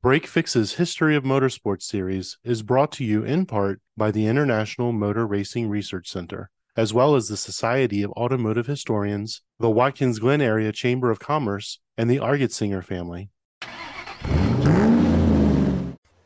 Break Fix's History of Motorsports series is brought to you in part by the International Motor Racing Research Center, as well as the Society of Automotive Historians, the Watkins Glen Area Chamber of Commerce, and the Argetsinger family.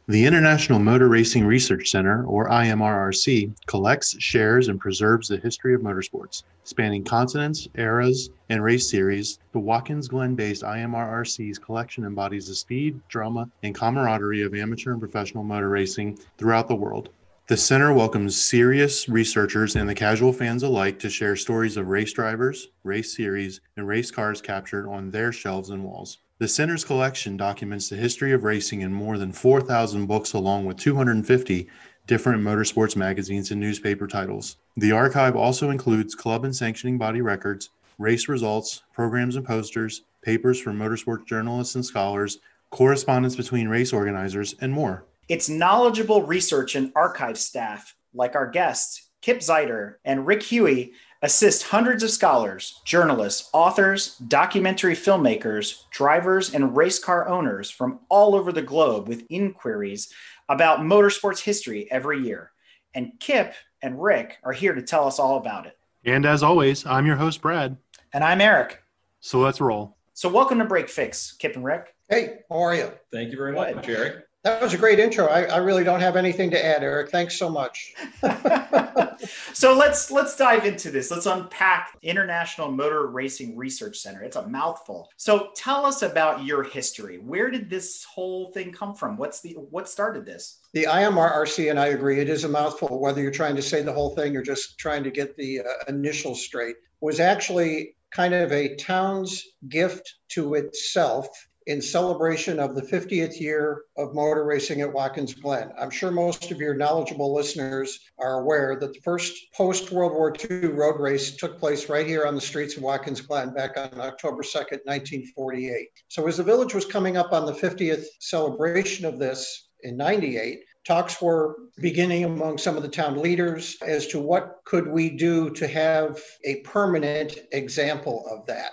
The International Motor Racing Research Center, or IMRRC, collects, shares, and preserves the history of motorsports, spanning continents, eras, and race series. The Watkins Glen based IMRRC's collection embodies the speed, drama, and camaraderie of amateur and professional motor racing throughout the world. The center welcomes serious researchers and the casual fans alike to share stories of race drivers, race series, and race cars captured on their shelves and walls. The center's collection documents the history of racing in more than 4,000 books, along with 250 different motorsports magazines and newspaper titles. The archive also includes club and sanctioning body records, race results, programs and posters, papers from motorsports journalists and scholars, correspondence between race organizers, and more. It's knowledgeable research and archive staff, like our guests, Kip Zeiter and Rick Huey, assist hundreds of scholars, journalists, authors, documentary filmmakers, drivers, and race car owners from all over the globe with inquiries about motorsports history every year. And Kip and Rick are here to tell us all about it. And as always, I'm your host, Brad. And I'm Eric. So let's roll. So, welcome to Break Fix, Kip and Rick. Hey, how are you? Thank you very much, Eric. That was a great intro. I, I really don't have anything to add, Eric. Thanks so much. so let's let's dive into this. Let's unpack International Motor Racing Research Center. It's a mouthful. So tell us about your history. Where did this whole thing come from? What's the what started this? The IMRRC, and I agree, it is a mouthful. Whether you're trying to say the whole thing or just trying to get the uh, initials straight, was actually kind of a town's gift to itself in celebration of the 50th year of motor racing at Watkins Glen. I'm sure most of your knowledgeable listeners are aware that the first post World War II road race took place right here on the streets of Watkins Glen back on October 2nd, 1948. So, as the village was coming up on the 50th celebration of this in 98, talks were beginning among some of the town leaders as to what could we do to have a permanent example of that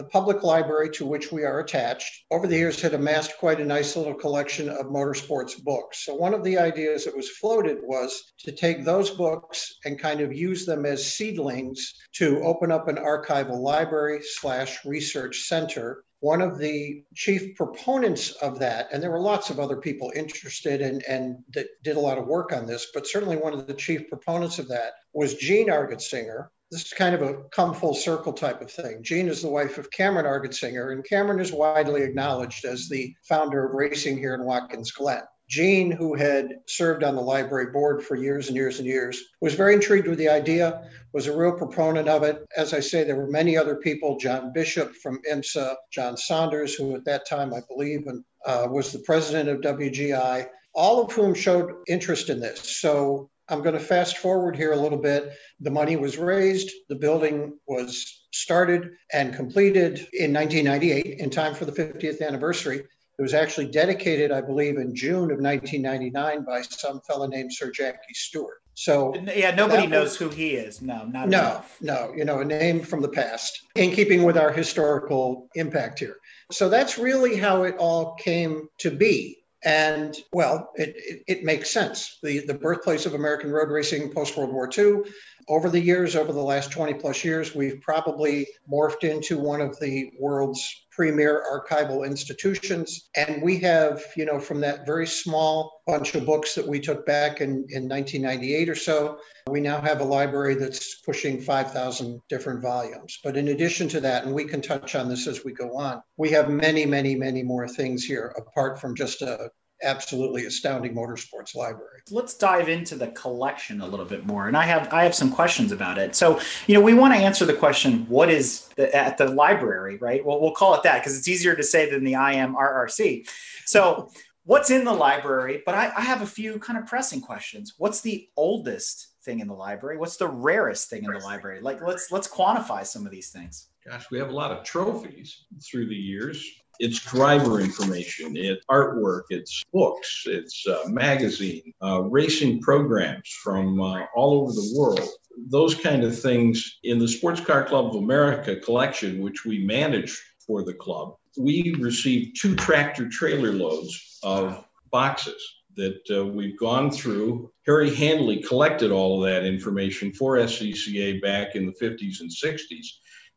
the public library to which we are attached over the years had amassed quite a nice little collection of motorsports books. So, one of the ideas that was floated was to take those books and kind of use them as seedlings to open up an archival library slash research center one of the chief proponents of that, and there were lots of other people interested and, and that did a lot of work on this, but certainly one of the chief proponents of that was Jean Argetsinger, this is kind of a come full circle type of thing. Jean is the wife of Cameron Argetsinger, and Cameron is widely acknowledged as the founder of racing here in Watkins Glen. Jean, who had served on the library board for years and years and years, was very intrigued with the idea, was a real proponent of it. As I say, there were many other people, John Bishop from IMSA, John Saunders, who at that time, I believe, uh, was the president of WGI, all of whom showed interest in this. So I'm going to fast forward here a little bit. The money was raised, the building was started and completed in 1998 in time for the 50th anniversary. It was actually dedicated, I believe, in June of 1999 by some fellow named Sir Jackie Stewart. So yeah, nobody knows was, who he is. No, not no, no. You know, a name from the past, in keeping with our historical impact here. So that's really how it all came to be. And well, it, it, it, makes sense. The, the birthplace of American road racing post World War II. Over the years, over the last 20 plus years, we've probably morphed into one of the world's premier archival institutions. And we have, you know, from that very small bunch of books that we took back in, in 1998 or so, we now have a library that's pushing 5,000 different volumes. But in addition to that, and we can touch on this as we go on, we have many, many, many more things here apart from just a absolutely astounding motorsports library. Let's dive into the collection a little bit more. And I have I have some questions about it. So, you know, we want to answer the question what is the, at the library, right? Well, we'll call it that because it's easier to say than the IMRRC. So, what's in the library? But I, I have a few kind of pressing questions. What's the oldest thing in the library? What's the rarest thing in the library? Like let's let's quantify some of these things. Gosh, we have a lot of trophies through the years it's driver information, it's artwork, it's books, it's uh, magazine, uh, racing programs from uh, all over the world. Those kind of things in the Sports Car Club of America collection, which we manage for the club, we received two tractor trailer loads of boxes that uh, we've gone through. Harry Handley collected all of that information for SCCA back in the 50s and 60s,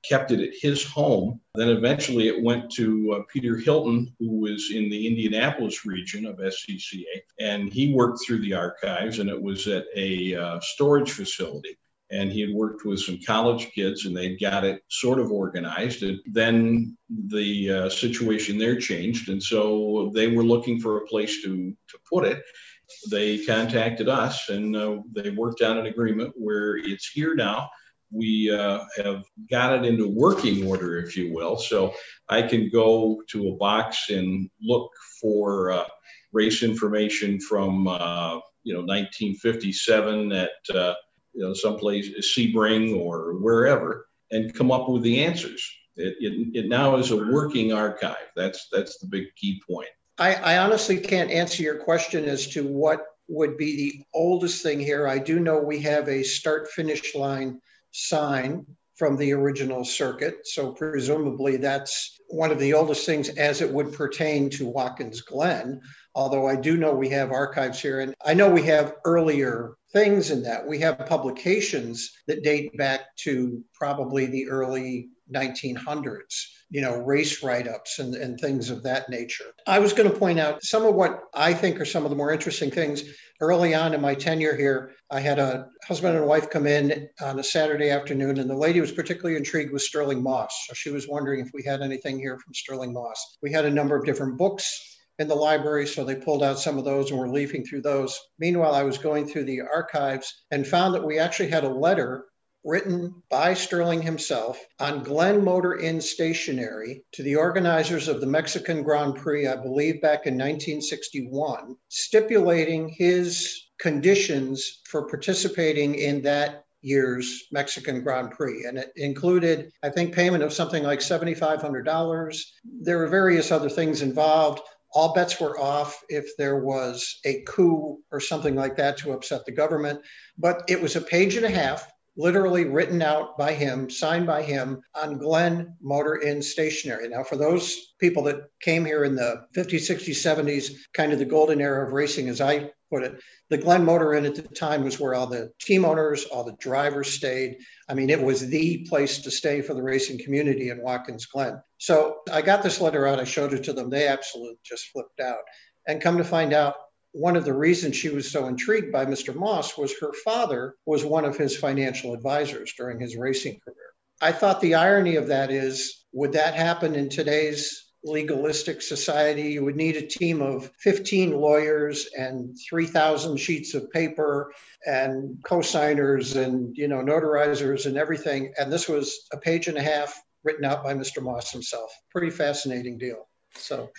kept it at his home. Then eventually it went to uh, Peter Hilton, who was in the Indianapolis region of SCCA, and he worked through the archives, and it was at a uh, storage facility and he had worked with some college kids and they'd got it sort of organized and then the uh, situation there changed and so they were looking for a place to to put it they contacted us and uh, they worked out an agreement where it's here now we uh, have got it into working order if you will so i can go to a box and look for uh, race information from uh, you know 1957 at uh, you know, someplace, Sebring or wherever, and come up with the answers. It, it, it now is a working archive. That's that's the big key point. I, I honestly can't answer your question as to what would be the oldest thing here. I do know we have a start finish line sign from the original circuit. So presumably that's one of the oldest things as it would pertain to Watkins Glen. Although I do know we have archives here and I know we have earlier things in that. We have publications that date back to probably the early 1900s, you know, race write ups and, and things of that nature. I was going to point out some of what I think are some of the more interesting things. Early on in my tenure here, I had a husband and wife come in on a Saturday afternoon, and the lady was particularly intrigued with Stirling Moss. So she was wondering if we had anything here from Stirling Moss. We had a number of different books in the library, so they pulled out some of those and were leafing through those. Meanwhile, I was going through the archives and found that we actually had a letter written by Stirling himself on Glen Motor Inn stationery to the organizers of the Mexican Grand Prix, I believe back in 1961, stipulating his conditions for participating in that year's Mexican Grand Prix. And it included, I think, payment of something like $7,500. There were various other things involved all bets were off if there was a coup or something like that to upset the government. But it was a page and a half, literally written out by him, signed by him on Glen Motor Inn stationery. Now, for those people that came here in the 50s, 60s, 70s, kind of the golden era of racing, as I put it, the Glen Motor Inn at the time was where all the team owners, all the drivers stayed. I mean, it was the place to stay for the racing community in Watkins Glen. So I got this letter out, I showed it to them. They absolutely just flipped out. And come to find out, one of the reasons she was so intrigued by Mr. Moss was her father was one of his financial advisors during his racing career. I thought the irony of that is would that happen in today's legalistic society, you would need a team of 15 lawyers and 3,000 sheets of paper and co-signers and you know notarizers and everything. And this was a page and a half written out by Mr. Moss himself. Pretty fascinating deal. So.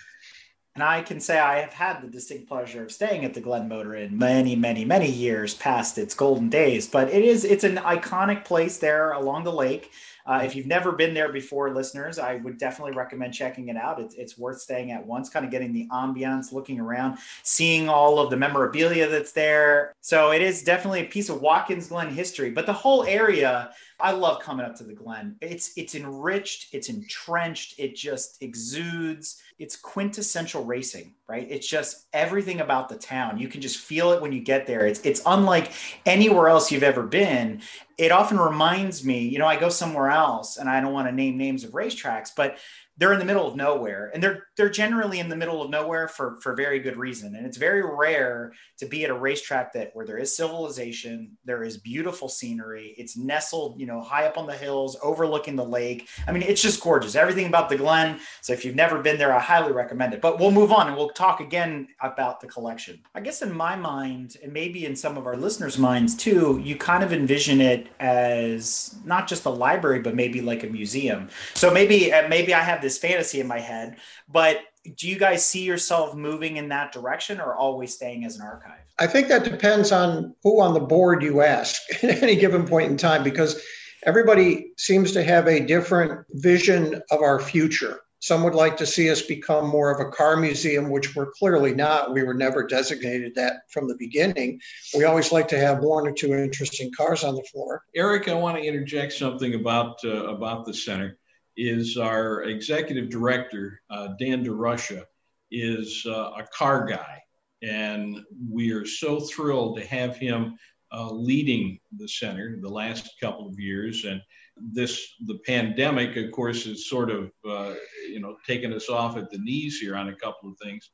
And I can say I have had the distinct pleasure of staying at the Glen Motor Inn many, many, many years past its golden days. But it is it's an iconic place there along the lake. Uh, if you've never been there before, listeners, I would definitely recommend checking it out. It's, it's worth staying at once, kind of getting the ambiance, looking around, seeing all of the memorabilia that's there. So it is definitely a piece of Watkins Glen history. But the whole area, I love coming up to the Glen. It's it's enriched, it's entrenched, it just exudes. It's quintessential racing, right? It's just everything about the town. You can just feel it when you get there. It's it's unlike anywhere else you've ever been it often reminds me, you know, I go somewhere else and I don't want to name names of racetracks, but they're in the middle of nowhere and they're they're generally in the middle of nowhere for for very good reason. And it's very rare to be at a racetrack that where there is civilization there is beautiful scenery it's nestled you know high up on the hills overlooking the lake. I mean it's just gorgeous. Everything about the glen so if you've never been there i highly recommend it. But we'll move on and we'll talk again about the collection. I guess in my mind and maybe in some of our listeners minds too you kind of envision it as not just a library but maybe like a museum. So maybe uh, maybe i have this fantasy in my head. But do you guys see yourself moving in that direction or always staying as an archive? I think that depends on who on the board you ask at any given point in time because everybody seems to have a different vision of our future. Some would like to see us become more of a car museum, which we're clearly not. We were never designated that from the beginning. We always like to have one or two interesting cars on the floor. Eric, I want to interject something about uh, about the center is our executive director, uh, Dan DeRusha, is uh, a car guy. And we are so thrilled to have him uh, leading the center the last couple of years. And this, the pandemic, of course, has sort of, uh, you know, taken us off at the knees here on a couple of things.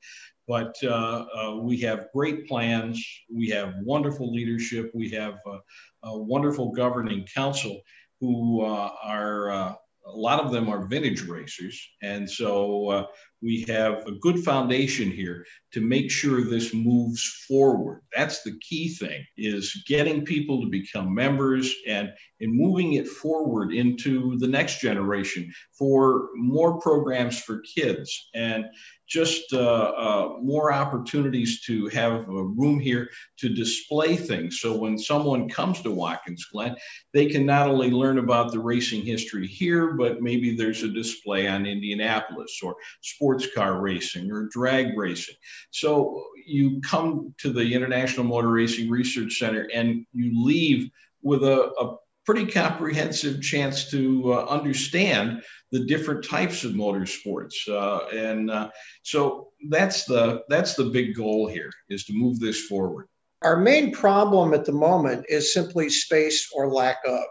But uh, uh, we have great plans. We have wonderful leadership. We have a wonderful governing council who uh, are uh, a lot of them are vintage racers. And so uh, we have a good foundation here to make sure this moves forward. That's the key thing is getting people to become members and, and moving it forward into the next generation for more programs for kids and just uh, uh, more opportunities to have a room here to display things. So when someone comes to Watkins Glen, they can not only learn about the racing history here, but maybe there's a display on Indianapolis or sports car racing or drag racing. So you come to the International Motor Racing Research Center and you leave with a, a pretty comprehensive chance to uh, understand the different types of motorsports. Uh, and uh, so that's the that's the big goal here is to move this forward. Our main problem at the moment is simply space or lack of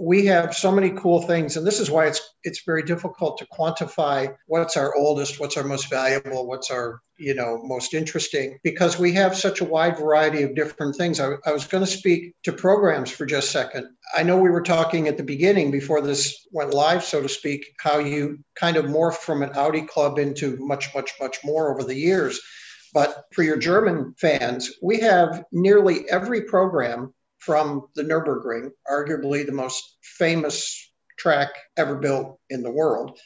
we have so many cool things and this is why it's it's very difficult to quantify what's our oldest what's our most valuable what's our you know most interesting because we have such a wide variety of different things. I, I was going to speak to programs for just a second. I know we were talking at the beginning before this went live so to speak how you kind of morphed from an audi club into much much much more over the years. But for your german fans we have nearly every program from the Nürburgring, arguably the most famous track ever built in the world,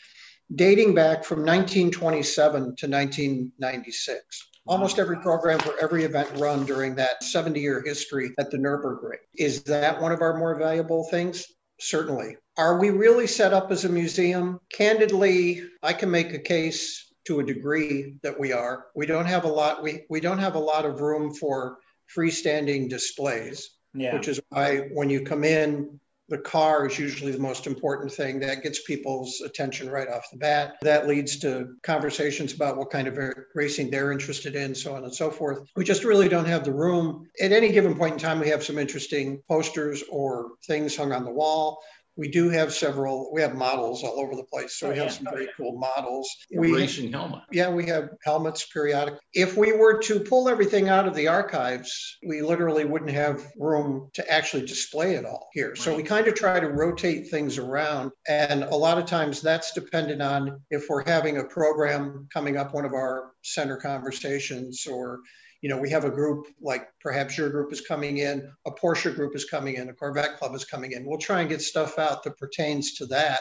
dating back from 1927 to 1996. Almost every program for every event run during that 70 year history at the Nürburgring. Is that one of our more valuable things? Certainly. Are we really set up as a museum? Candidly, I can make a case to a degree that we are. We don't have a lot we, we don't have a lot of room for freestanding displays yeah. which is why when you come in, the car is usually the most important thing that gets people's attention right off the bat. That leads to conversations about what kind of racing they're interested in, so on and so forth. We just really don't have the room. At any given point in time, we have some interesting posters or things hung on the wall we do have several we have models all over the place so oh, we have yeah. some very cool models we racing helmet yeah we have helmets periodic if we were to pull everything out of the archives we literally wouldn't have room to actually display it all here right. so we kind of try to rotate things around and a lot of times that's dependent on if we're having a program coming up one of our center conversations or you know, we have a group like perhaps your group is coming in, a Porsche group is coming in, a Corvette club is coming in. We'll try and get stuff out that pertains to that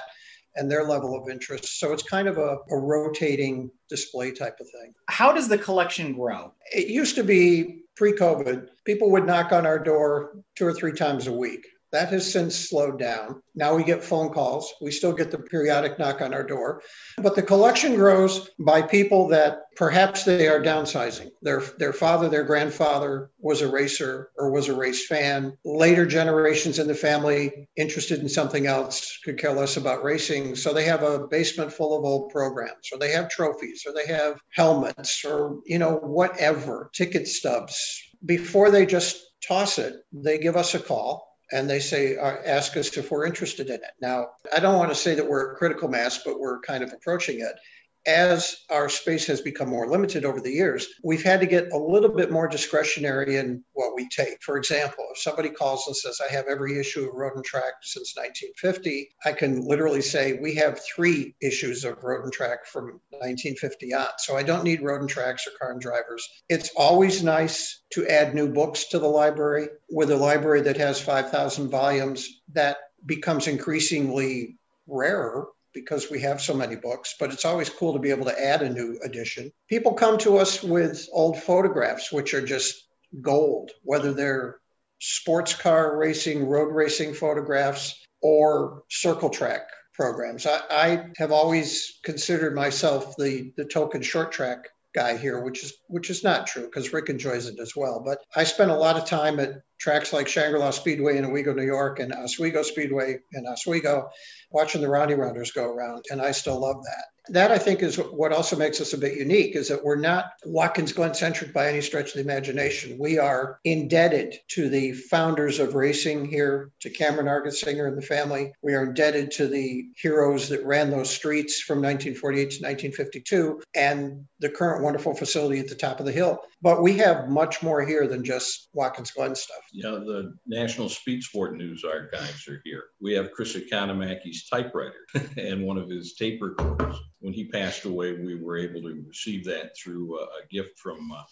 and their level of interest. So it's kind of a, a rotating display type of thing. How does the collection grow? It used to be pre COVID, people would knock on our door two or three times a week. That has since slowed down. Now we get phone calls. We still get the periodic knock on our door. But the collection grows by people that perhaps they are downsizing. Their, their father, their grandfather was a racer or was a race fan. Later generations in the family interested in something else, could care less about racing. So they have a basement full of old programs, or they have trophies, or they have helmets, or, you know, whatever, ticket stubs. Before they just toss it, they give us a call and they say uh, ask us if we're interested in it. Now i don't want to say that we're critical mass but we're kind of approaching it as our space has become more limited over the years, we've had to get a little bit more discretionary in what we take. For example, if somebody calls and says, I have every issue of Road and Track since 1950, I can literally say, we have three issues of Road and Track from 1950 on. So I don't need Road and Tracks or Car and Drivers. It's always nice to add new books to the library. With a library that has 5,000 volumes, that becomes increasingly rarer because we have so many books, but it's always cool to be able to add a new edition. People come to us with old photographs, which are just gold, whether they're sports car racing, road racing photographs, or circle track programs. I, I have always considered myself the, the token short track guy here, which is which is not true because Rick enjoys it as well. But I spent a lot of time at tracks like Shangri-La Speedway in Owego, New York, and Oswego Speedway in Oswego, watching the Roundy Rounders go around, and I still love that that I think is what also makes us a bit unique is that we're not Watkins Glen centric by any stretch of the imagination. We are indebted to the founders of racing here, to Cameron Argetsinger and the family. We are indebted to the heroes that ran those streets from 1948 to 1952 and the current wonderful facility at the top of the hill. But we have much more here than just Watkins Glen stuff. Yeah, the National Speed Sport News archives are here. We have Chris Economaki's typewriter and one of his tape recorders when he passed away, we were able to receive that through uh, a gift from uh,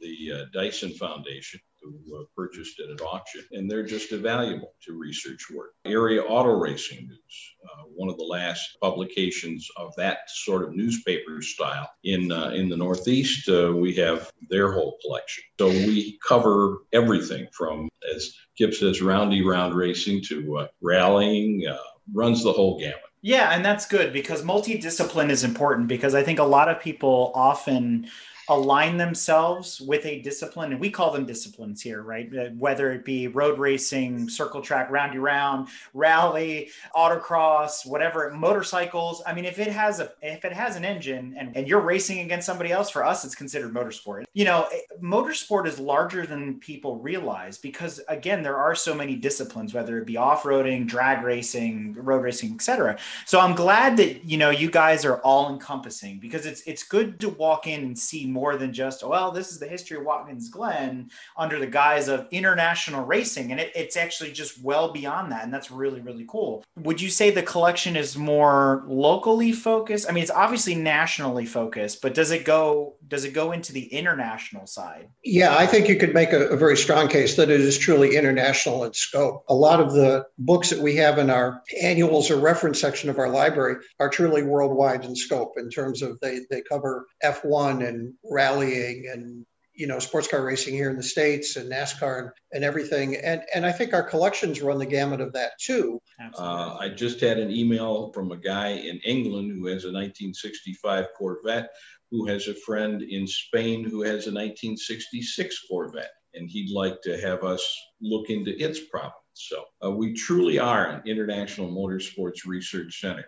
the uh, Dyson Foundation, who uh, purchased it at auction. And they're just invaluable to research work. Area Auto Racing News, uh, one of the last publications of that sort of newspaper style in, uh, in the Northeast. we have their whole collection. So we cover everything from, as Kip says, roundy round racing to rallying, runs the whole gamut. Yeah, and that's good because multidiscipline is important because I think a lot of people often align themselves with a discipline and we call them disciplines here right? Uh, whether it be road racing circle track roundy round rally autocross whatever motorcycles. I mean if it has a if it has an engine and, and you're racing against somebody else for us it's considered motorsport. You know motorsport is larger than people realize because again there are so many disciplines whether it be off-roading drag racing road racing etc so i'm glad that you know you guys are all encompassing because it's it's good to walk in and see more more than just, well, this is the history of Watkins Glen under the guise of international racing. And it, it's actually just well beyond that. And that's really, really cool. Would you say the collection is more locally focused? I mean, it's obviously nationally focused, but does it go does it go into the international side? Yeah, I think you could make a, a very strong case that it is truly international in scope. A lot of the books that we have in our annuals or reference section of our library are truly worldwide in scope in terms of they, they cover F1 and rallying and you know sports car racing here in the states and NASCAR and, and everything. And and I think our collections run the gamut of that too. Uh, I just had an email from a guy in England who has a 1965 Corvette, who has a friend in Spain who has a 1966 Corvette, and he'd like to have us look into its provenance. So uh, we truly are an international motorsports research center.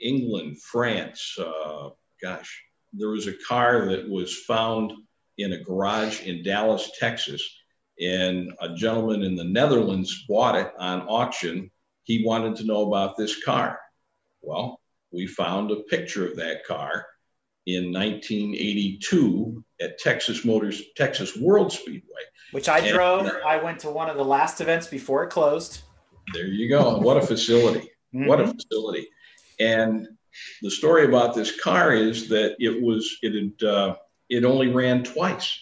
England, France, uh, gosh, there was a car that was found in a garage in Dallas, Texas, and a gentleman in the Netherlands bought it on auction. He wanted to know about this car. Well, we found a picture of that car in 1982 at Texas Motors, Texas World Speedway. Which I and, drove. I went to one of the last events before it closed. There you go. What a facility. Mm-hmm. What a facility. And the story about this car is that it was it had uh, it only ran twice,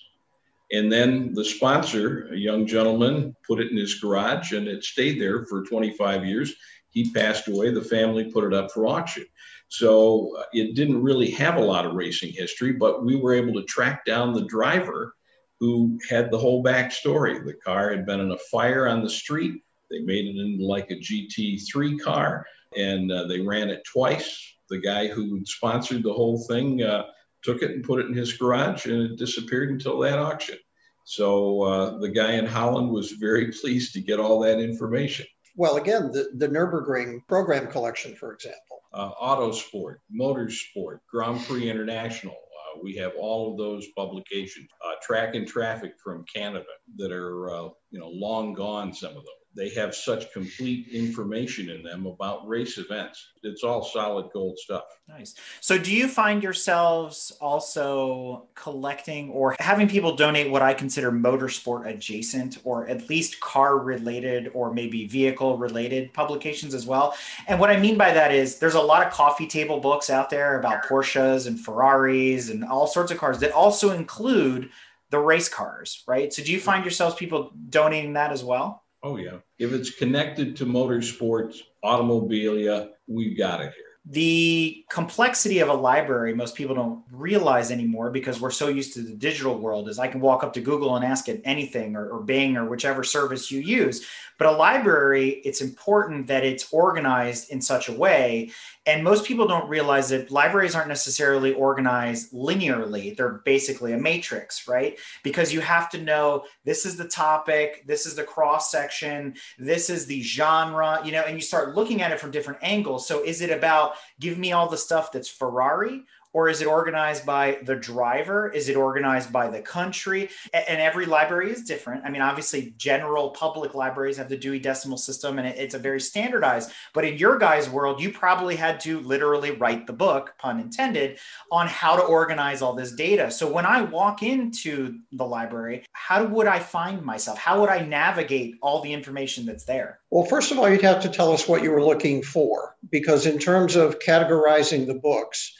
and then the sponsor, a young gentleman, put it in his garage, and it stayed there for 25 years. He passed away. The family put it up for auction. So uh, it didn't really have a lot of racing history, but we were able to track down the driver who had the whole backstory. The car had been in a fire on the street. They made it into like a GT3 car and uh, they ran it twice the guy who sponsored the whole thing uh, took it and put it in his garage and it disappeared until that auction. So uh, the guy in Holland was very pleased to get all that information. Well, again, the, the Nürburgring program collection, for example. Uh, Autosport, Motorsport, Grand Prix International. Uh, we have all of those publications. Uh, track and Traffic from Canada that are, uh, you know, long gone, some of them they have such complete information in them about race events. It's all solid gold stuff. Nice. So, do you find yourselves also collecting or having people donate what I consider motorsport adjacent or at least car related or maybe vehicle related publications as well? And what I mean by that is there's a lot of coffee table books out there about Porsches and Ferraris and all sorts of cars that also include the race cars, right? So, do you find yourselves people donating that as well? Oh, yeah. If it's connected to motorsports, automobilia, we've got it here. the complexity of a library most people don't realize anymore because we're so used to the digital world is i can walk up to google and ask it anything or, or bing or whichever service you use but a library it's important that it's organized in such a way and most people don't realize that libraries aren't necessarily organized linearly. They're basically a matrix right? Because you have to know this is the topic this is the cross section this is the genre you know and you start looking at it from different angles. So is it about give me all the stuff that's ferrari or is it organized by the driver? Is it organized by the country? And every library is different. I mean obviously general public libraries have the dewey decimal system and it's a very standardized. But in your guys world you probably had to literally write the book pun intended on how to organize all this data. So when i walk into the library how would i find myself? How would i navigate all the information that's there? Well first of all you'd have to tell us what you were looking for because in terms of categorizing the books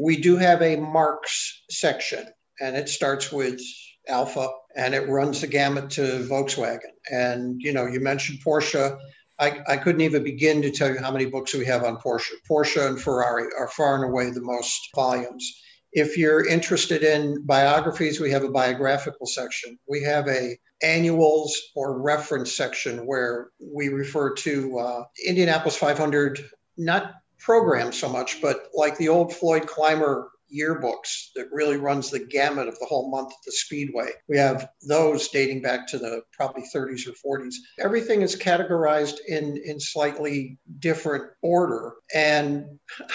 we do have a marques section, and it starts with Alpha and it runs the gamut to Volkswagen. And you know, you mentioned Porsche. I, I couldn't even begin to tell you how many books we have on Porsche. Porsche and Ferrari are far and away the most volumes. If you're interested in biographies, we have a biographical section. We have a annuals or reference section where we refer to uh, Indianapolis 500, not program so much, but like the old Floyd Clymer yearbooks that really runs the gamut of the whole month at the Speedway. We have those dating back to the probably 30s or 40s. Everything is categorized in, in slightly different order. And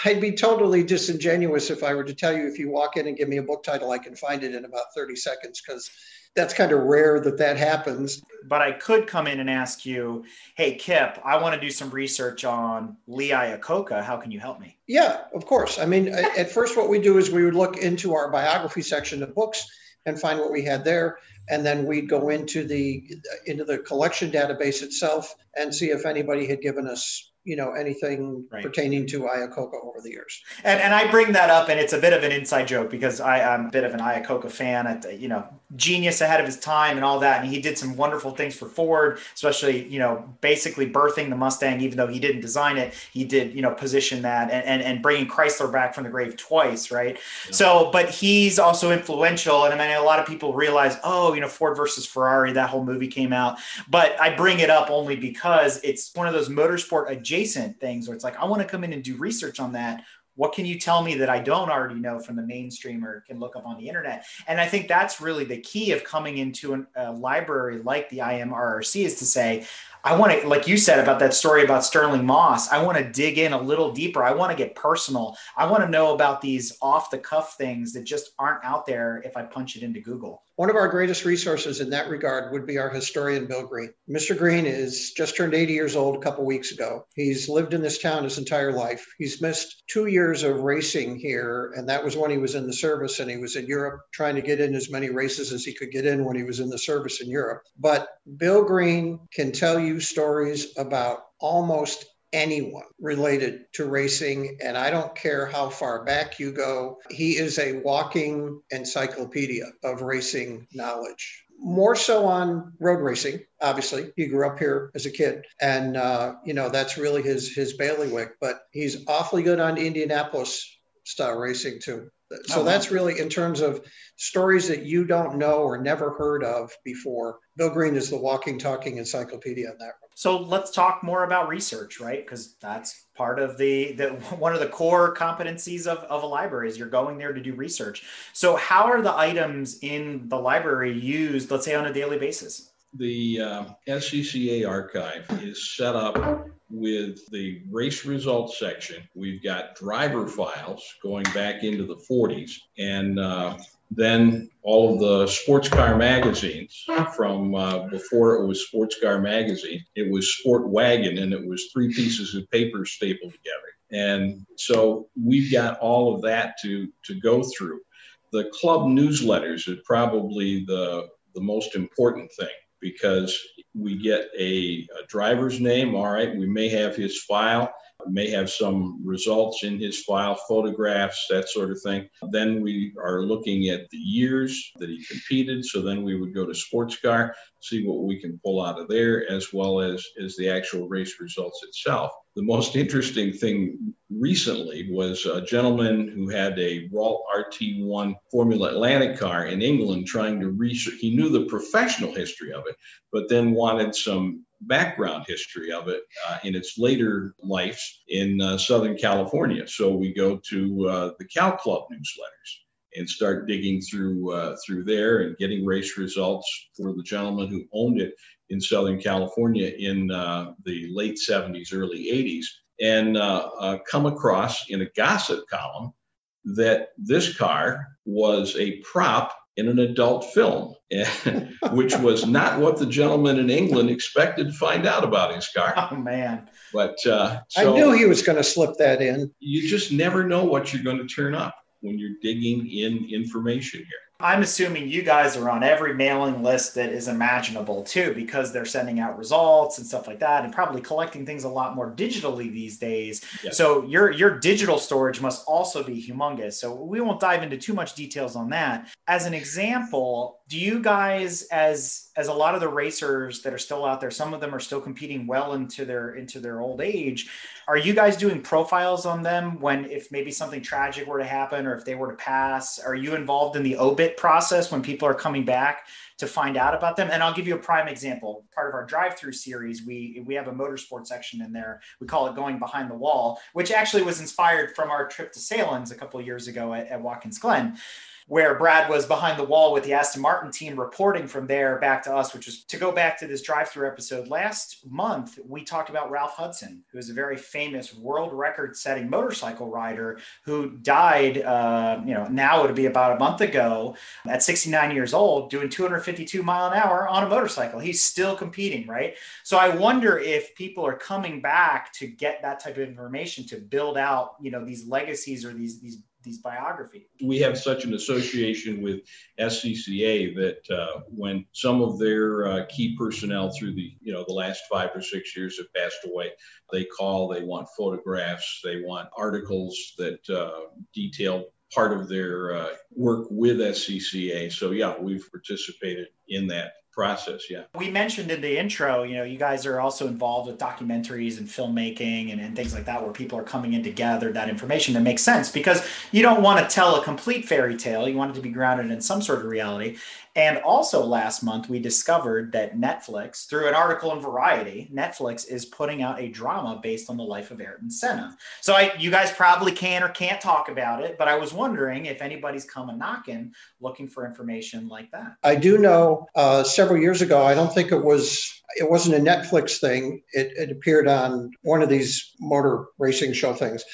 I'd be totally disingenuous if I were to tell you if you walk in and give me a book title, I can find it in about 30 seconds because that's kind of rare that that happens. But I could come in and ask you, hey, Kip, I want to do some research on Lee Iacocca. How can you help me? Yeah, of course. I mean, at first, what we do is we would look into our biography section of books and find what we had there and then we'd go into the into the collection database itself and see if anybody had given us you know anything right. pertaining to Iacocca over the years. And and I bring that up, and it's a bit of an inside joke because I, am a bit of an Iacocca fan. At uh, you know, genius ahead of his time and all that, and he did some wonderful things for Ford, especially you know, basically birthing the Mustang, even though he didn't design it, he did you know position that and and, and bringing Chrysler back from the grave twice, right? Yeah. So, but he's also influential, and I mean, a lot of people realize, oh, you know, Ford versus Ferrari, that whole movie came out, but I bring it up only because it's one of those motorsport adjacent adjacent things where it's like, I want to come in and do research on that. What can you tell me that I don't already know from the mainstream or can look up on the internet? And I think that's really the key of coming into an, a library like the IMRRC is to say, I want to, like you said about that story about Stirling Moss, I want to dig in a little deeper. I want to get personal. I want to know about these off the cuff things that just aren't out there if I punch it into Google. One of our greatest resources in that regard would be our historian, Bill Green. Mr. Green is just turned 80 years old a couple weeks ago. He's lived in this town his entire life. He's missed two years of racing here, and that was when he was in the service and he was in Europe trying to get in as many races as he could get in when he was in the service in Europe. But Bill Green can tell you stories about almost anyone related to racing. And I don't care how far back you go, he is a walking encyclopedia of racing knowledge. More so on road racing, obviously. He grew up here as a kid, and uh, you know that's really his his bailiwick. But he's awfully good on Indianapolis style racing too. So oh, that's really in terms of stories that you don't know or never heard of before. Bill Green is the walking, talking encyclopedia in that. So let's talk more about research, right? Because that's part of the, the one of the core competencies of, of a library is you're going there to do research. So how are the items in the library used, let's say on a daily basis? The uh, SCCA archive is set up with the race results section. We've got driver files going back into the 40s and uh, then all of the sports car magazines from uh, before it was sports car magazine it was sport wagon and it was three pieces of paper stapled together and so we've got all of that to to go through the club newsletters are probably the the most important thing because we get a, a driver's name all right? We may have his file may have some results in his file, photographs, that sort of thing. Then we are looking at the years that he competed. So then we would go to sports car, see what we can pull out of there, as well as, as the actual race results itself. the most interesting thing recently was a gentleman who had a Ralt RT1 Formula Atlantic car in England trying to research. He knew the professional history of it, but then wanted some background history of it uh, in its later life in uh, Southern California. So we go to uh, the Cal Club newsletters and start digging through uh, through there and getting race results for the gentleman who owned it in Southern California in uh, the late 70s, early 80s, and uh, come across in a gossip column that this car was a prop in an adult film, which was not what the gentleman in England expected to find out about his car. Oh man! But uh, so I knew he was going to slip that in. You just never know what you're going to turn up when you're digging in information here. I'm assuming you guys are on every mailing list that is imaginable too, because they're sending out results and stuff like that, and probably collecting things a lot more digitally these days. Yes. So your your digital storage must also be humongous. So we won't dive into too much details on that. As an example, do you guys, as as a lot of the racers that are still out there, some of them are still competing well into their into their old age. Are you guys doing profiles on them when if maybe something tragic were to happen or if they were to pass? Are you involved in the obit process when people are coming back to find out about them? And I'll give you a prime example. Part of our drive-through series, we we have a motorsport section in there. We call it "Going Behind the Wall," which actually was inspired from our trip to Sahlen's a couple years ago at, at Watkins Glen where Brad was behind the wall with the Aston Martin team reporting from there back to us, which was to go back to this drive through episode. Last month, we talked about Ralph Hudson, who is a very famous world record setting motorcycle rider who died, uh, you know, now it would be about a month ago at 69 years old, doing 252 mile an hour on a motorcycle. He's still competing, right? So I wonder if people are coming back to get that type of information to build out, you know, these legacies or these, these these biographies. We have such an association with SCCA that uh, when some of their uh, key personnel through the you know the last five or six years have passed away, they call. They want photographs. They want articles that uh, detail part of their uh, work with SCCA. So yeah, we've participated in that process yeah. We mentioned in the intro you know you guys are also involved with documentaries and filmmaking and, and things like that where people are coming in to gather that information that makes sense because you don't want to tell a complete fairy tale. You want it to be grounded in some sort of reality and also last month, we discovered that Netflix, through an article in Variety, Netflix is putting out a drama based on the life of Ayrton Senna. So I, you guys probably can or can't talk about it, but I was wondering if anybody's coming knocking looking for information like that. I do know uh, several years ago, I don't think it was it wasn't a Netflix thing. It, it appeared on one of these motor racing show things.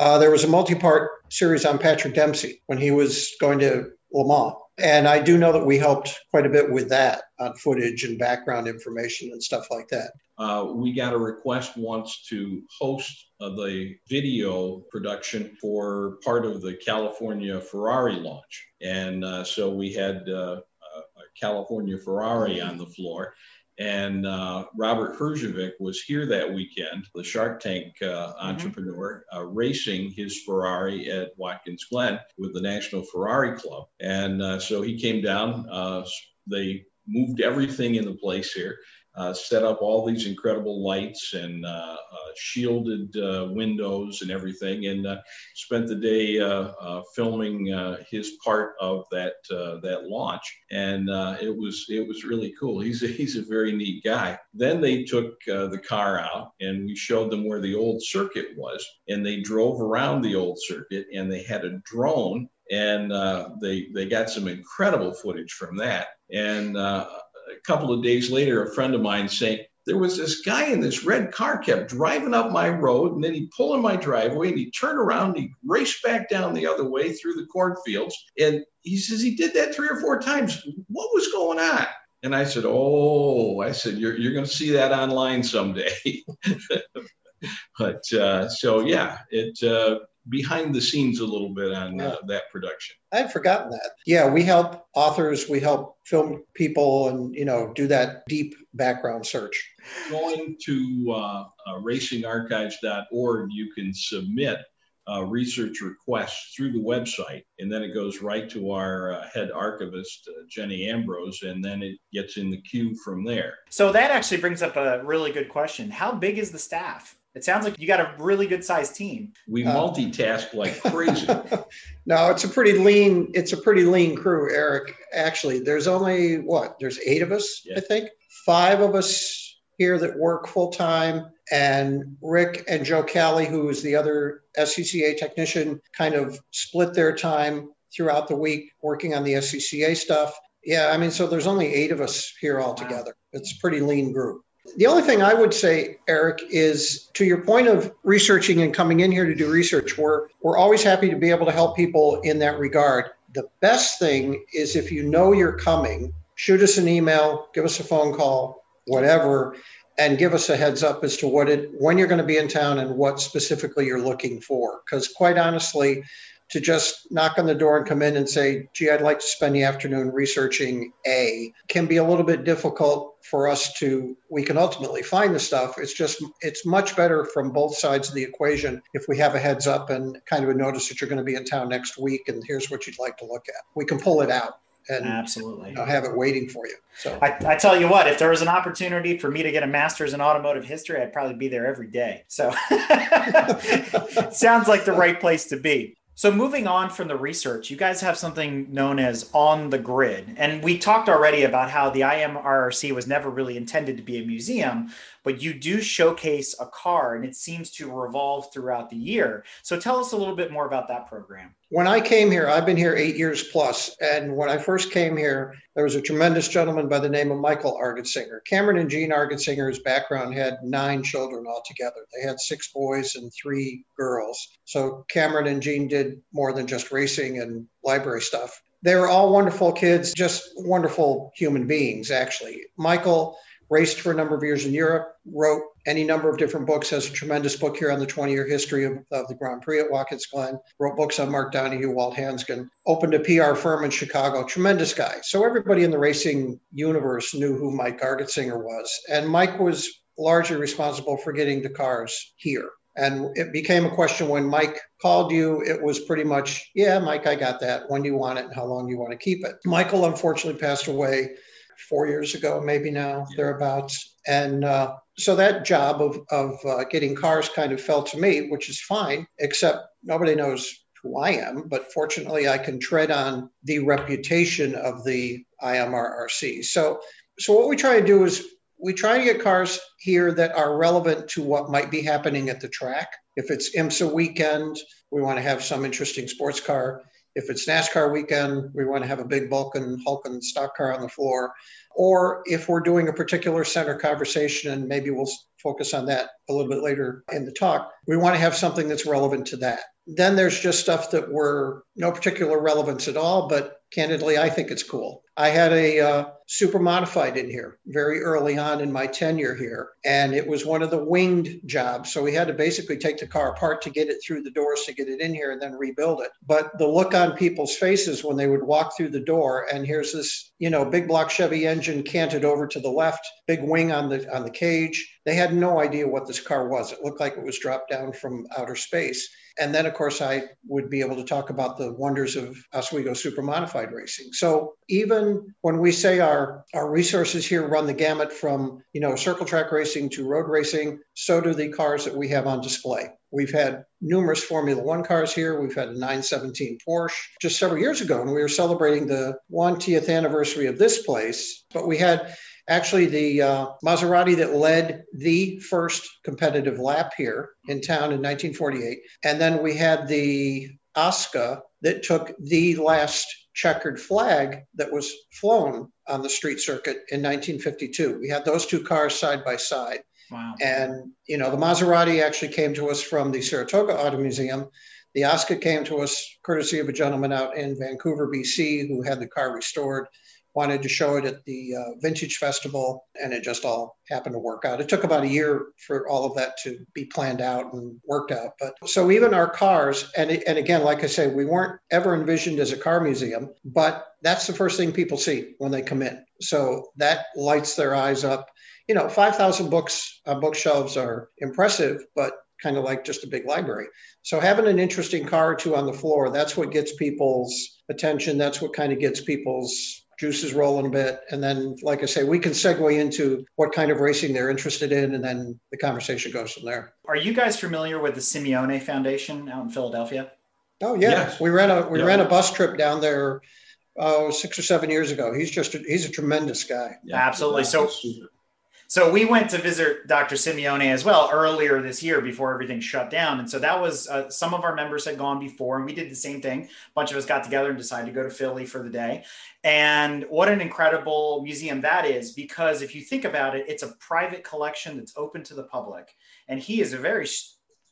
Uh, there was a multi-part series on Patrick Dempsey when he was going to Le Mans and I do know that we helped quite a bit with that on footage and background information and stuff like that. Uh, we got a request once to host uh, the video production for part of the California Ferrari launch. And uh, so we had uh, a California Ferrari on the floor. And uh, Robert Herjavec was here that weekend, the Shark Tank uh, mm-hmm. entrepreneur, uh, racing his Ferrari at Watkins Glen with the National Ferrari Club. And uh, so he came down. Uh, they moved everything in the place here uh, set up all these incredible lights and uh, uh, shielded uh, windows and everything, and uh, spent the day uh, filming his part of that that launch. And it was it was really cool. He's a, he's a very neat guy. Then they took the car out, and we showed them where the old circuit was, and they drove around the old circuit, and they had a drone and they they got some incredible footage from that. And uh, a couple of days later, a friend of mine saying, there was this guy in this red car kept driving up my road and then he'd pull in my driveway and he'd turn around and he'd race back down the other way through the cornfields. And he says he did that three or four times. What was going on? And I said, Oh, I said, you're, you're going to see that online someday. but uh, so, yeah, it, uh, behind the scenes a little bit on uh, that production. I'd forgotten that. Yeah, we help authors, we help film people, and you know do that deep background search. Going to uh, uh, racingarchives.org, you can submit uh, research requests through the website, and then it goes right to our uh, head archivist, uh, Jenny Ambrose, and then it gets in the queue from there. So that actually brings up a really good question. How big is the staff? It sounds like you got a really good sized team. We Uh, multitask like crazy. no, it's a pretty lean. It's a pretty lean crew, Eric. Actually, there's only what? There's eight of us, Yeah. I think. Five of us here that work full time, and Rick and Joe Callie, who is the other SCCA technician, kind of split their time throughout the week working on the SCCA stuff. Yeah, I mean, so there's only eight of us here all together. It's a pretty lean group. The only thing I would say, Eric, is to your point of researching and coming in here to do research, we're, we're always happy to be able to help people in that regard. The best thing is if you know you're coming, shoot us an email, give us a phone call, whatever, and give us a heads up as to what it, when you're going to be in town and what specifically you're looking for. Because quite honestly, to just knock on the door and come in and say, gee, I'd like to spend the afternoon researching A can be a little bit difficult for us to, we can ultimately find the stuff. It's just, it's much better from both sides of the equation if we have a heads up and kind of a notice that you're going to be in town next week and here's what you'd like to look at. We can pull it out and Absolutely. you know, have it waiting for you. So I, I tell you what, if there was an opportunity for me to get a master's in automotive history, I'd probably be there every day. So sounds like the right place to be. So moving on from the research, you guys have something known as on the grid. And we talked already about how the IMRRC was never really intended to be a museum, but you do showcase a car and it seems to revolve throughout the year. So tell us a little bit more about that program. when I came here, I've been here eight years plus, and when I first came here, there was a tremendous gentleman by the name of Michael Argetsinger. Cameron and Jean Argetsinger's background had nine children altogether. They had six boys and three girls. So Cameron and Jean did more than just racing and library stuff. They were all wonderful kids, just wonderful human beings, actually. Michael raced for a number of years in Europe, wrote any number of different books, has a tremendous book here on the 20 year history of, of the Grand Prix at Watkins Glen, wrote books on Mark Donohue, Walt Hansgen, opened a PR firm in Chicago, tremendous guy. So everybody in the racing universe knew who Mike Argetsinger was. And Mike was largely responsible for getting the cars here. And it became a question when Mike called you, it was pretty much, yeah, Mike, I got that. When do you want it and how long do you want to keep it? Michael unfortunately passed away four years ago, maybe now, thereabouts. And uh, so that job of, of uh, getting cars kind of fell to me, which is fine, except nobody knows who I am. But fortunately, I can tread on the reputation of the IMRRC. So, so what we try to do is we try to get cars here that are relevant to what might be happening at the track. If it's IMSA weekend, we want to have some interesting sports car. If it's NASCAR weekend, we want to have a big Vulcan, hulking stock car on the floor. Or if we're doing a particular center conversation, and maybe we'll focus on that a little bit later in the talk, we want to have something that's relevant to that. Then there's just stuff that were no particular relevance at all, but candidly, I think it's cool. I had a uh, super modified in here very early on in my tenure here, and it was one of the winged jobs. So we had to basically take the car apart to get it through the doors to get it in here and then rebuild it. But the look on people's faces when they would walk through the door, and here's this, you know, big block Chevy engine canted over to the left, big wing on the on the cage. They had no idea what this car was. It looked like it was dropped down from outer space. And then, of course, I would be able to talk about the wonders of Oswego Super Modified Racing. So even when we say our, our resources here run the gamut from, you know, circle track racing to road racing, so do the cars that we have on display. We've had numerous Formula One cars here. We've had a 917 Porsche just several years ago, and we were celebrating the 1th anniversary of this place. But we had actually the uh, Maserati that led the first competitive lap here in town in 1948. And then we had the Oscar that took the last checkered flag that was flown on the street circuit in 1952. We had those two cars side by side. Wow. And, you know, the Maserati actually came to us from the Saratoga Auto Museum. The Oscar came to us courtesy of a gentleman out in Vancouver, BC, who had the car restored wanted to show it at the uh, Vintage Festival, and it just all happened to work out. It took about a year for all of that to be planned out and worked out. But so even our cars, and and again, like I say, we weren't ever envisioned as a car museum, but that's the first thing people see when they come in. So that lights their eyes up. You know, five thousand books on bookshelves are impressive, but kind of like just a big library. So having an interesting car or two on the floor, that's what gets people's attention. That's what kind of gets people's juices rolling a bit. And then, like I say, we can segue into what kind of racing they're interested in, and then the conversation goes from there. Are you guys familiar with the Simeone Foundation out in Philadelphia? Oh yeah, yes. we ran a we yeah. ran a bus trip down there oh six or seven years ago. He's just a, he's a tremendous guy. Yeah, absolutely. So so we went to visit Dr. Simeone as well earlier this year before everything shut down. And so that was uh, some of our members had gone before, and we did the same thing. A bunch of us got together and decided to go to Philly for the day. And what an incredible museum that is, because if you think about it, it's a private collection that's open to the public. And he is a very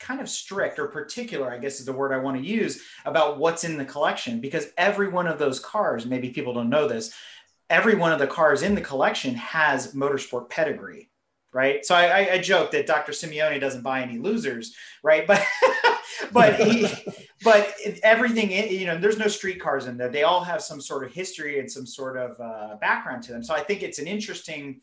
kind of strict or particular, I guess is the word I want to use about what's in the collection because every one of those cars, maybe people don't know this, every one of the cars in the collection has motorsport pedigree right? So i, I joke that dr simeone doesn't buy any losers right? But but he but everything you know there's no street cars in there. They all have some sort of history and some sort of uh, background to them. So i think it's an interesting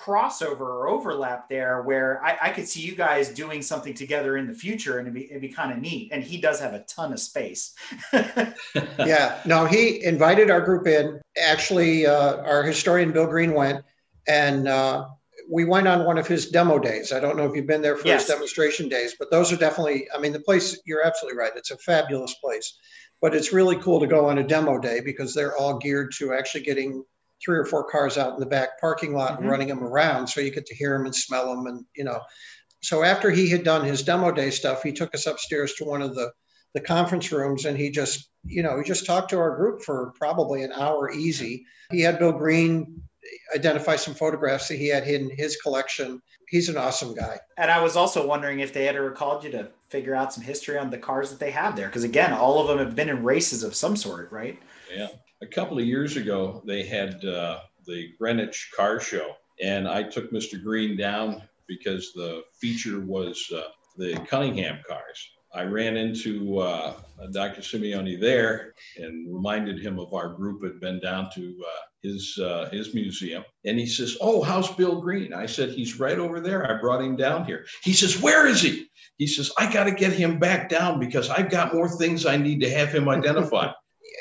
crossover or overlap there where I, I, could see you guys doing something together in the future and it'd be, it'd be kind of neat. And he does have a ton of space. yeah, no, he invited our group in. Actually, uh, our historian Bill Green went and uh, we went on one of his demo days. I don't know if you've been there for yes. his demonstration days, but those are definitely, I mean, the place, you're absolutely right. It's a fabulous place. But it's really cool to go on a demo day because they're all geared to actually getting three or four cars out in the back parking lot mm-hmm. and running them around so you get to hear them and smell them and you know. So after he had done his demo day stuff he took us upstairs to one of the the conference rooms and he just you know he just talked to our group for probably an hour easy. He had bill green identify some photographs that he had in his collection. He's an awesome guy. And i was also wondering if they had ever called you to figure out some history on the cars that they have there because again all of them have been in races of some sort right? Yeah a couple of years ago, they had uh, the Greenwich Car Show, and I took Mr. Green down because the feature was uh, the Cunningham cars. I ran into uh, Dr. Simeone there and reminded him of our group had been down to uh, his uh, his museum, and he says, "Oh, how's Bill Green?" I said, "He's right over there. I brought him down here." He says, "Where is he?" He says, "I got to get him back down because I've got more things I need to have him identify."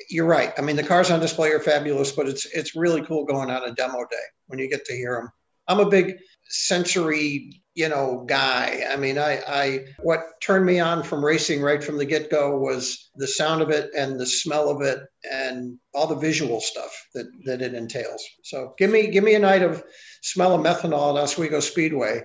You're right. I mean, the cars on display are fabulous, but it's it's really cool going on a demo day when you get to hear them. I'm a big sensory, you know, guy. I mean, I, I what turned me on from racing right from the get go was the sound of it and the smell of it and all the visual stuff that that it entails. So give me give me a night of smell of methanol at Oswego Speedway,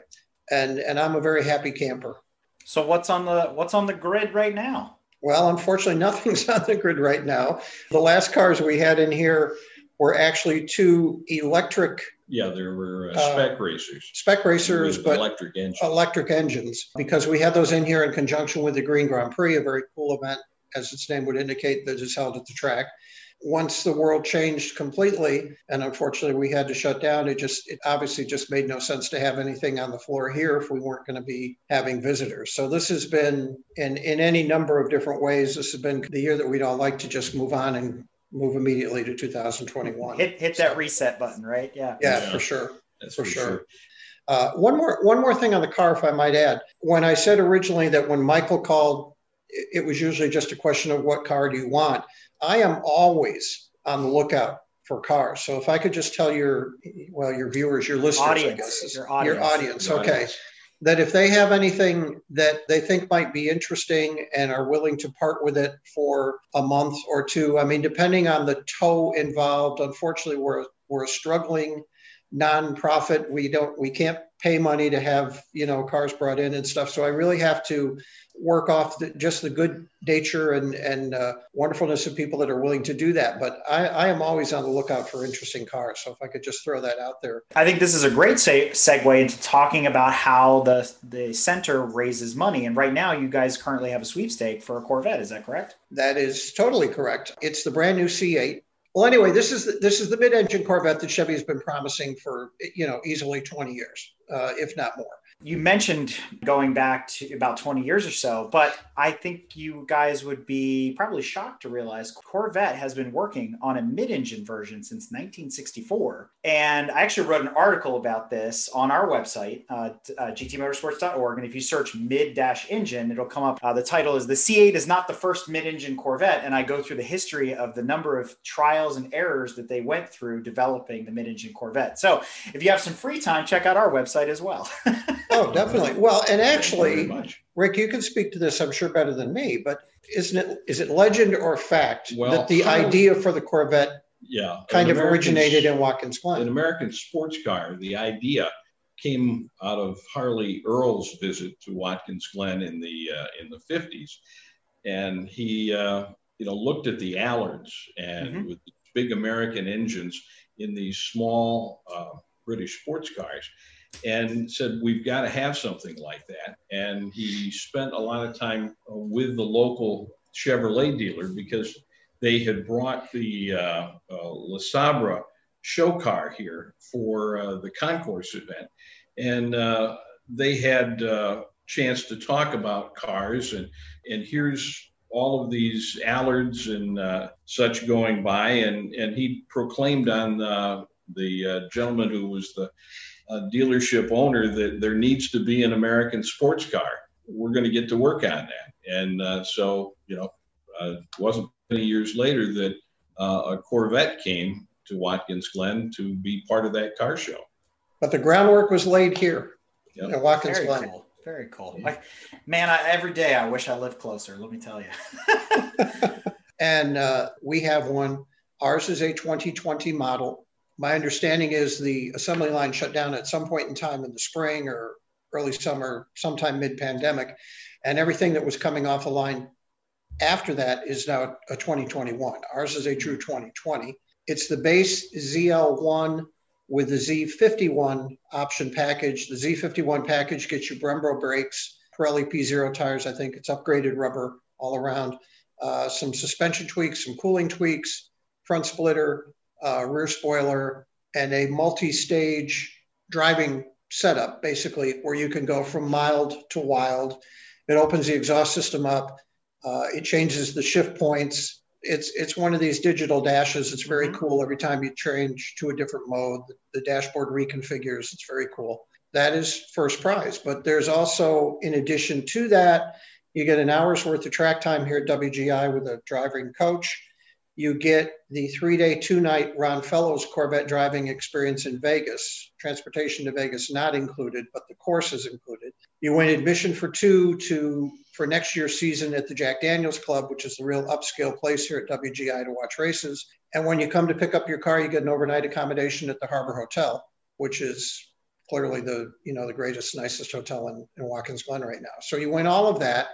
and and I'm a very happy camper. So what's on the what's on the grid right now? Well, unfortunately, nothing's on the grid right now. The last cars we had in here were actually two electric. Yeah, there were uh, spec uh, racers. Spec racers, but electric engines. Electric engines, because we had those in here in conjunction with the Green Grand Prix, a very cool event, as its name would indicate, that is held at the track once the world changed completely and unfortunately we had to shut down it just it obviously just made no sense to have anything on the floor here if we weren't going to be having visitors so this has been in in any number of different ways this has been the year that we'd all like to just move on and move immediately to 2021 hit hit that reset button right yeah yeah, yeah. for sure That's for, for sure, sure. Uh, one more one more thing on the car, if I might add. When I said originally that when Michael called, it was usually just a question of what car do you want. I am always on the lookout for cars. So if I could just tell your, well, your viewers, your listeners, audience, I guess, your audience, your audience your okay, audience. that if they have anything that they think might be interesting and are willing to part with it for a month or two, I mean, depending on the tow involved, unfortunately, we're we're a struggling nonprofit. We don't, we can't pay money to have you know cars brought in and stuff. So I really have to work off the, just the good nature and, and uh, wonderfulness of people that are willing to do that. But I, I, am always on the lookout for interesting cars. So if I could just throw that out there. I think this is a great se- segue into talking about how the, the center raises money. And right now, you guys currently have a sweepstake for a Corvette. Is that correct? That is totally correct. It's the brand new C8. Well, anyway, this is the, this is the mid-engine Corvette that Chevy has been promising for you know easily 20 years, uh, if not more. You mentioned going back to about 20 years or so, but I think you guys would be probably shocked to realize Corvette has been working on a mid engine version since 1964. And I actually wrote an article about this on our website, uh, uh, gtmotorsports.org. And if you search mid engine, it'll come up. Uh, the title is The C8 is not the first mid engine Corvette. And I go through the history of the number of trials and errors that they went through developing the mid engine Corvette. So if you have some free time, check out our website as well. oh, definitely. Well, and actually, Rick, you can speak to this, I'm sure, better than me, but isn't it is it legend or fact well, that the idea for the Corvette yeah, kind of originated in Watkins Glen? An American sports car, the idea came out of Harley Earl's visit to Watkins Glen in the uh, in the 50s, and he uh, you know looked at the Allards and mm-hmm. with big American engines in these small uh, British sports cars, and said we've got to have something like that. And he spent a lot of time with the local Chevrolet dealer because they had brought the uh, uh, LeSabre show car here for uh, the concourse event, and uh, they had a uh, chance to talk about cars and and here's all of these Allards and uh, such going by, and and he proclaimed on the uh, gentleman who was the uh, dealership owner that there needs to be an American sports car. We're going to get to work on that, and uh, so you know, uh, it wasn't many years later that a Corvette came to Watkins Glen to be part of that car show. But the groundwork was laid here yep. at Watkins Very Glen. Cool. Very cool. Yeah. man, I, every day I wish I lived closer. Let me tell you. and uh, we have one. Ours is a 2020 model. My understanding is the assembly line shut down at some point in time in the spring or early summer, sometime mid pandemic. And everything that was coming off the line after that is now a 2021. Ours is a true 2020. It's the base ZL1 with the Z51 option package. The Z51 package gets you Brembo brakes, Pirelli P0 tires. I think it's upgraded rubber all around. Uh, some suspension tweaks, some cooling tweaks, front splitter, uh, rear spoiler, and a multi-stage driving setup, basically, where you can go from mild to wild. It opens the exhaust system up. Uh, it changes the shift points it's it's one of these digital dashes. It's very mm-hmm. cool. Every time you change to a different mode, the, the dashboard reconfigures. It's very cool. That is first prize. But there's also, in addition to that, you get an hour's worth of track time here at WGI with a driving coach. You get the three day, two night Ron Fellows Corvette driving experience in Vegas. Transportation to Vegas not included, but the course is included. You win admission for two to for next year's season at the Jack Daniels Club, which is the real upscale place here at WGI to watch races. And when you come to pick up your car, you get an overnight accommodation at the Harbor Hotel, which is clearly the you know the greatest, nicest hotel in, in Watkins Glen right now. So you win all of that.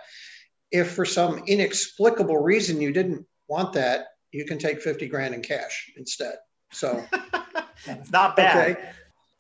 If for some inexplicable reason you didn't want that, you can take 50 grand in cash instead. So it's not bad. Okay.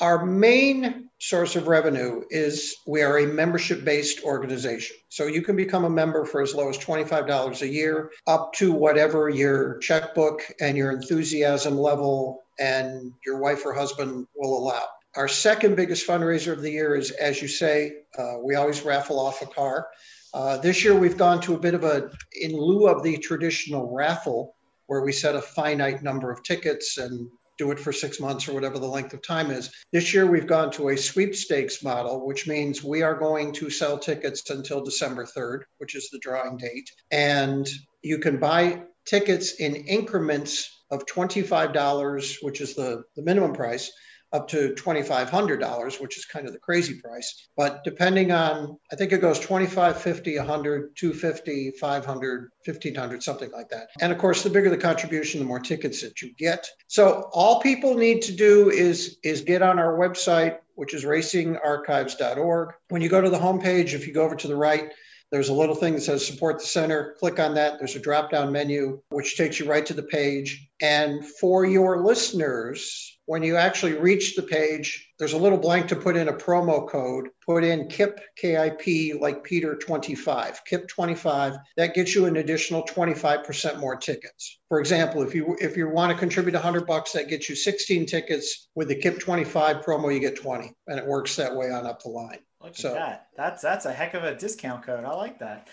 Our main source of revenue is we are a membership based organization. So you can become a member for as low as $25 a year, up to whatever your checkbook and your enthusiasm level and your wife or husband will allow. Our second biggest fundraiser of the year is, as you say, uh, we always raffle off a car. Uh, this year we've gone to a bit of a, in lieu of the traditional raffle, where we set a finite number of tickets and do it for six months or whatever the length of time is. This year, we've gone to a sweepstakes model, which means we are going to sell tickets until December 3rd, which is the drawing date. And you can buy tickets in increments of $25, which is the, the minimum price, up to $2,500, which is kind of the crazy price. But depending on, I think it goes 25, 50, 100, 250, 500, 1500, something like that. And of course, the bigger the contribution, the more tickets that you get. So all people need to do is, is get on our website, which is racingarchives.org. When you go to the homepage, if you go over to the right, there's a little thing that says support the center. Click on that. There's a drop down menu, which takes you right to the page. And for your listeners, when you actually reach the page, there's a little blank to put in a promo code. Put in KIP, KIP, like Peter 25, KIP 25. That gets you an additional 25% more tickets. For example, if you if you want to contribute 100 bucks, that gets you 16 tickets. With the KIP 25 promo, you get 20, and it works that way on up the line. Look so, at that. That's that's a heck of a discount code. I like that.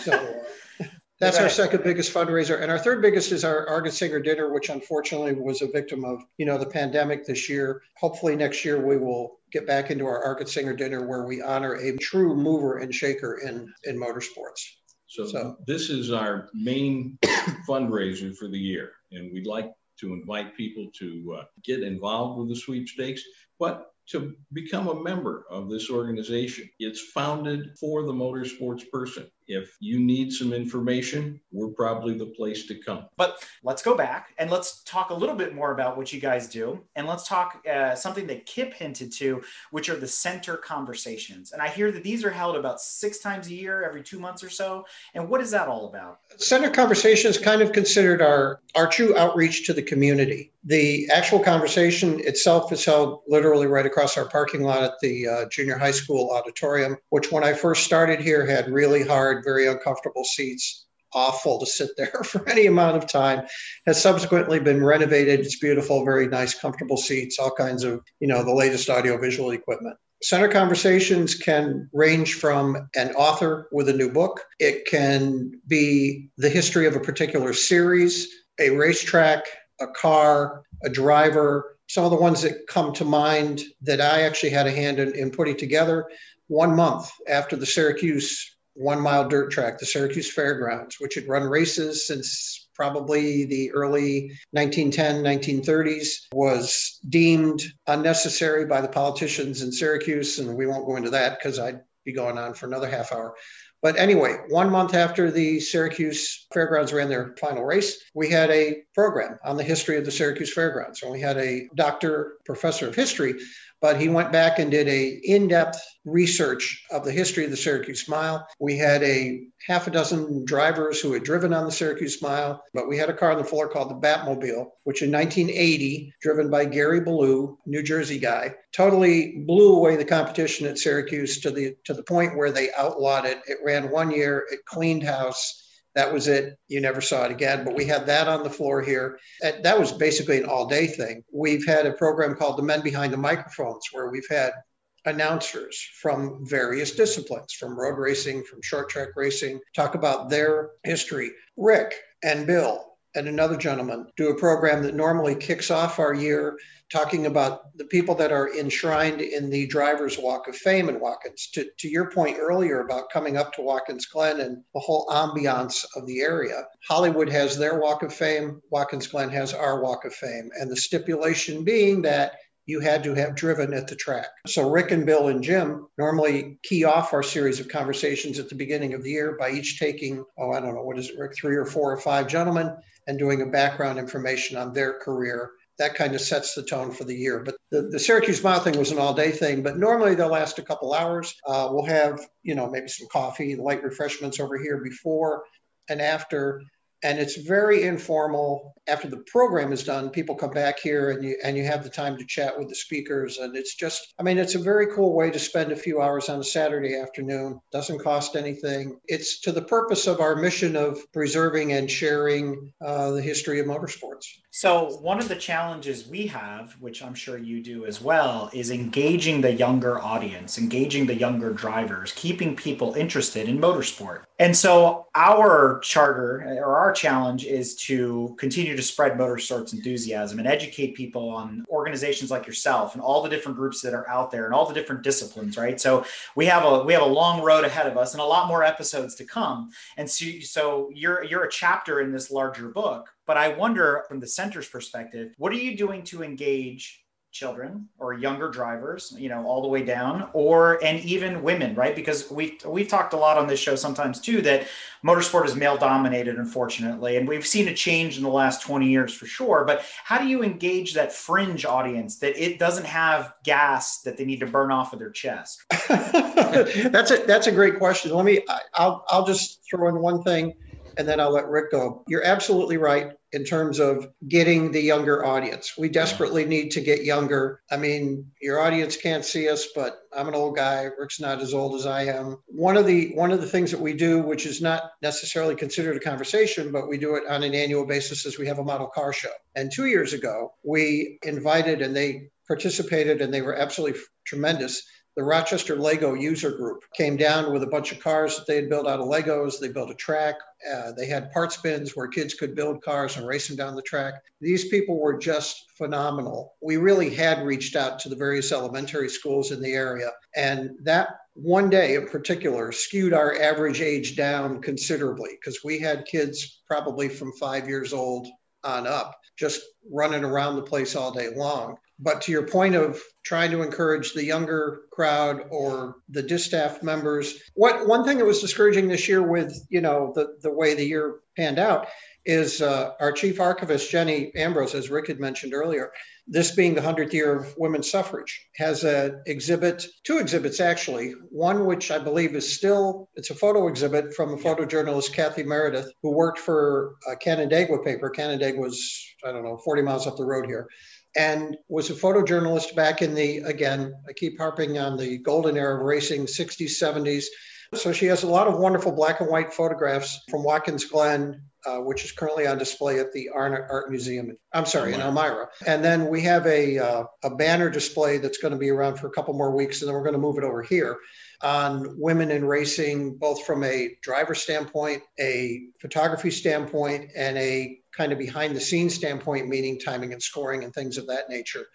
so that's our second biggest fundraiser, and our third biggest is our Argetsinger dinner, which unfortunately was a victim of you know the pandemic this year. Hopefully next year we will get back into our Argetsinger dinner where we honor a true mover and shaker in in motorsports. So, so this is our main fundraiser for the year, and we'd like to invite people to uh, get involved with the sweepstakes. But to become a member of this organization. It's founded for the motorsports person. If you need some information, we're probably the place to come. But let's go back and let's talk a little bit more about what you guys do. And let's talk uh, something that Kip hinted to, which are the center conversations. And I hear that these are held about six times a year, every two months or so. And what is that all about? Center conversations kind of considered our, our true outreach to the community. The actual conversation itself is held literally right across our parking lot at the uh, junior high school auditorium, which when I first started here had really hard, very uncomfortable seats. Awful to sit there for any amount of time. Has subsequently been renovated. It's beautiful, very nice, comfortable seats, all kinds of, you know, the latest audiovisual equipment. Center conversations can range from an author with a new book. It can be the history of a particular series, a racetrack, a car, a driver, some of the ones that come to mind that I actually had a hand in, in putting together one month after the Syracuse one mile dirt track, the Syracuse Fairgrounds, which had run races since probably the early 1910, 1930s, was deemed unnecessary by the politicians in Syracuse. And we won't go into that because I'd be going on for another half hour. But anyway, one month after the Syracuse Fairgrounds ran their final race, we had a program on the history of the Syracuse Fairgrounds. And we had a doctor, professor of history but he went back and did a in-depth research of the history of the Syracuse Mile. We had a half a dozen drivers who had driven on the Syracuse Mile, but we had a car on the floor called the Batmobile, which in 1980, driven by Gary Balough, New Jersey guy, totally blew away the competition at Syracuse to the to the point where they outlawed it. It ran one year, it cleaned house that was it. You never saw it again. But we had that on the floor here. That was basically an all day thing. We've had a program called The Men Behind the Microphones, where we've had announcers from various disciplines, from road racing, from short track racing, talk about their history. Rick and Bill and another gentleman do a program that normally kicks off our year talking about the people that are enshrined in the Drivers Walk of Fame in Watkins. To, to your point earlier about coming up to Watkins Glen and the whole ambiance of the area, Hollywood has their Walk of Fame, Watkins Glen has our Walk of Fame, and the stipulation being that you had to have driven at the track. So Rick and Bill and Jim normally key off our series of conversations at the beginning of the year by each taking, oh, I don't know, what is it, Rick, three or four or five gentlemen and doing a background information on their career that kind of sets the tone for the year. But the, the Syracuse Mile thing was an all day thing, but normally they'll last a couple hours. Uh, we'll have, you know, maybe some coffee, light refreshments over here before and after and it's very informal. After the program is done people come back here and you and you have the time to chat with the speakers and it's just i mean it's a very cool way to spend a few hours on a saturday afternoon. Doesn't cost anything. It's to the purpose of our mission of preserving and sharing uh, the history of motorsports. So one of the challenges we have which i'm sure you do as well is engaging the younger audience engaging the younger drivers keeping people interested in motorsport. And so our charter or our our challenge is to continue to spread motorsports enthusiasm and educate people on organizations like yourself and all the different groups that are out there and all the different disciplines right? So we have a we have a long road ahead of us and a lot more episodes to come. And so, so you're you're a chapter in this larger book but i wonder from the center's perspective what are you doing to engage children or younger drivers, you know, all the way down, or and even women, right? Because we we've talked a lot on this show sometimes too that motorsport is male dominated, unfortunately, and we've seen a change in the last 20 years for sure. But how do you engage that fringe audience that it doesn't have gas that they need to burn off of their chest? that's a that's a great question. Let me I'll I'll just throw in one thing and then I'll let Rick go. You're absolutely right in terms of getting the younger audience. We desperately need to get younger. I mean, your audience can't see us, but I'm an old guy. Rick's not as old as I am. One of the one of the things that we do, which is not necessarily considered a conversation, but we do it on an annual basis, is we have a model car show. And two years ago, we invited and they participated and they were absolutely tremendous the Rochester Lego user group came down with a bunch of cars that they had built out of Legos. They built a track. Uh, they had parts bins where kids could build cars and race them down the track. These people were just phenomenal. We really had reached out to the various elementary schools in the area, and that one day in particular skewed our average age down considerably because we had kids probably from five years old on up just running around the place all day long. But to your point of trying to encourage the younger crowd or the distaff members, what one thing that was discouraging this year with you know the the way the year panned out is uh, our chief archivist Jenny Ambrose, as Rick had mentioned earlier. This being the 100th year of women's suffrage, has an exhibit, two exhibits actually. One which I believe is still, it's a photo exhibit from a photojournalist, Kathy Meredith, who worked for a Canandaigua paper. Canandaigua was, I don't know, 40 miles up the road here and was a photojournalist back in the, again, I keep harping on the golden era of racing, 60s, 70s. So she has a lot of wonderful black and white photographs from Watkins Glen, uh, which is currently on display at the Arnot Art Museum. I'm sorry, in Elmira. And then we have a, uh, a banner display that's going to be around for a couple more weeks, and then we're going to move it over here on women in racing, both from a driver standpoint, a photography standpoint, and a kind of behind the scenes standpoint, meaning timing and scoring and things of that nature.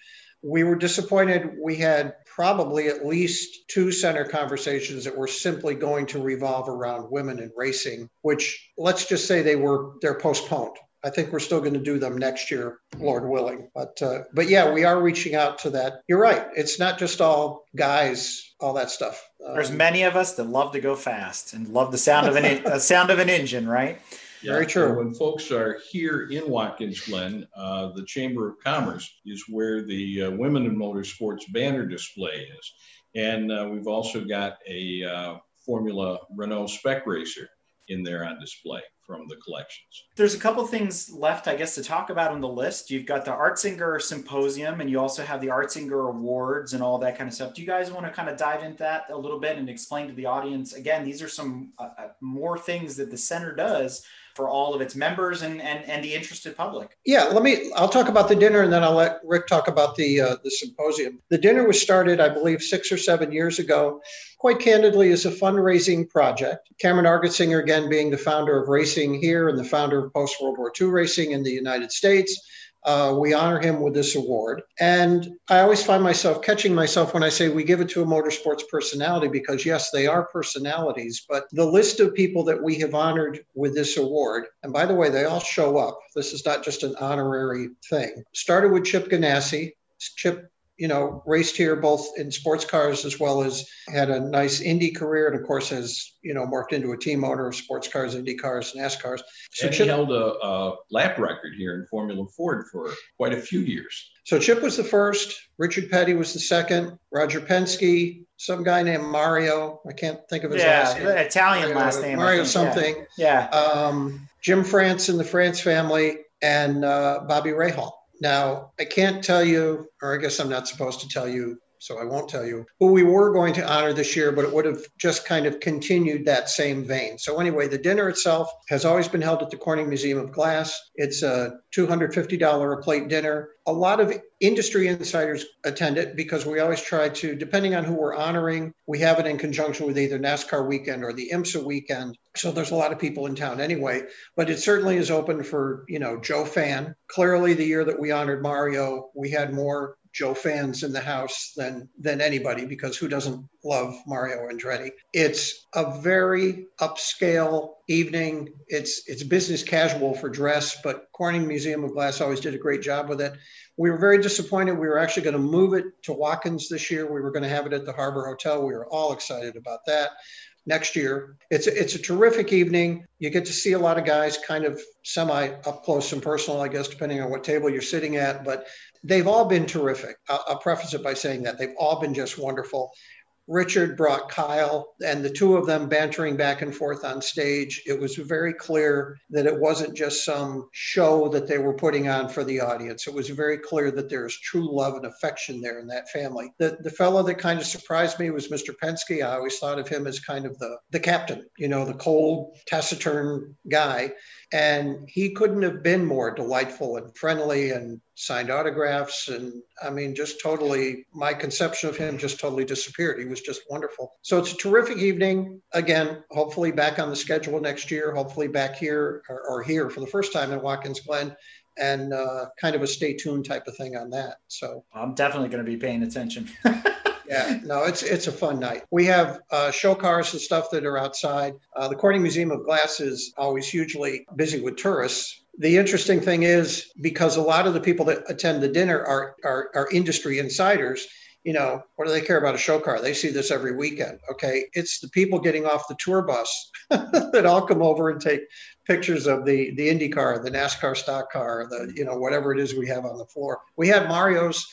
We were disappointed. We had probably at least two center conversations that were simply going to revolve around women in racing, which let's just say they were they're postponed. I think we're still going to do them next year, Lord willing. But uh, but yeah, we are reaching out to that. You're right. It's not just all guys, all that stuff. There's um, many of us that love to go fast and love the sound of an the sound of an engine, right? Yeah, Very true. when folks are here in Watkins Glen, uh, the Chamber of Commerce is where the uh, Women in Motorsports banner display is. And uh, we've also got a uh, Formula Renault Spec Racer in there on display from the collections. There's a couple things left, I guess, to talk about on the list. You've got the Argetsinger Symposium, and you also have the Argetsinger Awards and all that kind of stuff. Do you guys want to kind of dive into that a little bit and explain to the audience? Again, these are some uh, uh more things that the center does for all of its members and, and, and the interested public. Yeah, let me, I'll talk about the dinner and then I'll let Rick talk about the, uh, the symposium. The dinner was started, I believe, six or seven years ago, quite candidly, as a fundraising project. Cameron Argetsinger, again, being the founder of racing here and the founder of post World War II racing in the United States uh, we honor him with this award. And I always find myself catching myself when I say we give it to a motorsports personality because, yes, they are personalities, but the list of people that we have honored with this award, and by the way, they all show up. This is not just an honorary thing. Started with Chip Ganassi. Chip you know, raced here both in sports cars as well as had a nice Indy career, and of course has you know morphed into a team owner of sports cars, Indy cars, NASCARs. So and Chip, he held a, a, lap record here in Formula Ford for quite a few years. So Chip was the first, Richard Petty was the second, Roger Penske, some guy named Mario. I can't think of his yeah, last name. Italian last name. Mario something. Yeah. yeah. Um, Jim France and the France family, and uh, Bobby Rahal. Now, I can't tell you, or I guess I'm not supposed to tell you, so I won't tell you who we were going to honor this year, but it would have just kind of continued that same vein. So, anyway, the dinner itself has always been held at the Corning Museum of Glass. It's a $250 a plate dinner. A lot of industry insiders attend it because we always try to, depending on who we're honoring, we have it in conjunction with either NASCAR weekend or the IMSA weekend. So there's a lot of people in town anyway, but it certainly is open for, you know, Joe Fan. Clearly, the year that we honored Mario, we had more Joe fans in the house than than anybody because who doesn't love Mario Andretti? It's a very upscale evening. It's it's business casual for dress, but Corning Museum of Glass always did a great job with it. We were very disappointed. We were actually going to move it to Watkins this year. We were going to have it at the Harbor Hotel. We were all excited about that next year. It's a, it's a terrific evening. You get to see a lot of guys kind of semi up close and personal, I guess, depending on what table you're sitting at. But they've all been terrific. I'll, I'll preface it by saying that they've all been just wonderful. Richard brought Kyle and the two of them bantering back and forth on stage. It was very clear that it wasn't just some show that they were putting on for the audience. It was very clear that there's true love and affection there in that family. The, the fellow that kind of surprised me was Mr. Penske. I always thought of him as kind of the, the captain, you know, the cold, taciturn guy. And he couldn't have been more delightful and friendly and signed autographs. And I mean, just totally, my conception of him just totally disappeared. He was just wonderful. So it's a terrific evening. Again, hopefully back on the schedule next year, hopefully back here or, or here for the first time in Watkins Glen and uh, kind of a stay tuned type of thing on that. So I'm definitely going to be paying attention. yeah, no, it's it's a fun night. We have uh, show cars and stuff that are outside. Uh, the Corning Museum of Glass is always hugely busy with tourists. The interesting thing is because a lot of the people that attend the dinner are are, are industry insiders. You know, what do they care about a show car? They see this every weekend. Okay, it's the people getting off the tour bus that all come over and take pictures of the the Indy car, the NASCAR stock car, the you know whatever it is we have on the floor. We had Mario's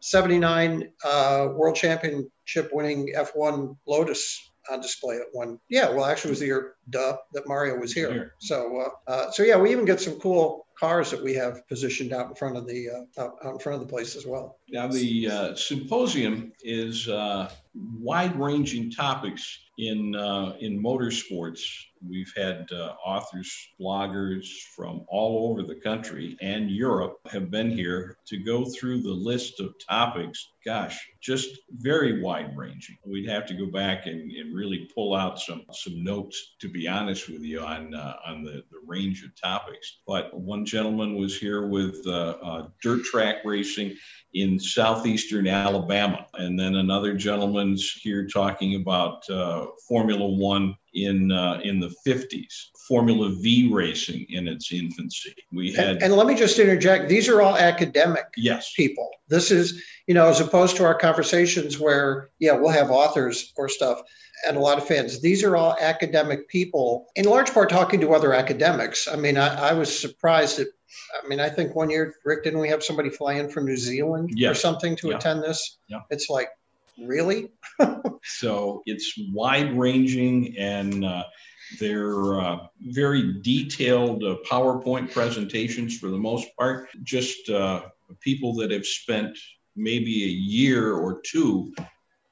79 uh, world championship winning F1 Lotus on display at one. Yeah, well, actually, it was the year duh that Mario was here. So, uh, uh, so yeah, we even get some cool cars that we have positioned out in front of the uh, out, out in front of the place as well. Now, the uh, symposium is uh, wide-ranging topics in uh, in motorsports. We've had uh, authors, bloggers from all over the country and Europe have been here to go through the list of topics. Gosh, just very wide ranging. We'd have to go back and, and, really pull out some some notes to be honest with you on uh, on the, the range of topics. But one gentleman was here with uh, uh, dirt track racing in southeastern Alabama. And then another gentleman's here talking about uh, Formula One in uh, in the 50s, Formula V racing in its infancy. We had, and, and, let me just interject: these are all academic yes. people. This is, you know, as opposed to our conversations where, yeah, we'll have authors or stuff and a lot of fans. These are all academic people, in large part talking to other academics. I mean, I, I was surprised that. I mean, I think one year, Rick, didn't we have somebody fly in from New Zealand yes. or something to yeah. attend this? Yeah. It's like, really? so it's wide ranging and uh, they're uh, very detailed uh, PowerPoint presentations for the most part. Just uh, people that have spent maybe a year or two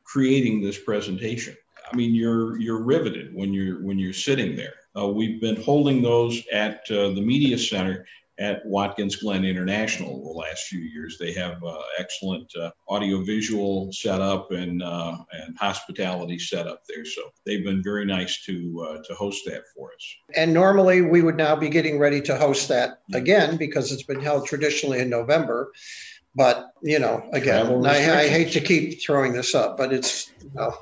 creating this presentation. I mean, you're you're riveted when you're when you're sitting there. Uh, we've been holding those at uh, the media center at Watkins Glen International the last few years. They have uh, excellent uh, audiovisual setup and uh, and hospitality setup there. So they've been very nice to uh, to host that for us. And normally we would now be getting ready to host that again because it's been held traditionally in November. But you know, again, I, I, hate to keep throwing this up, but it's you know,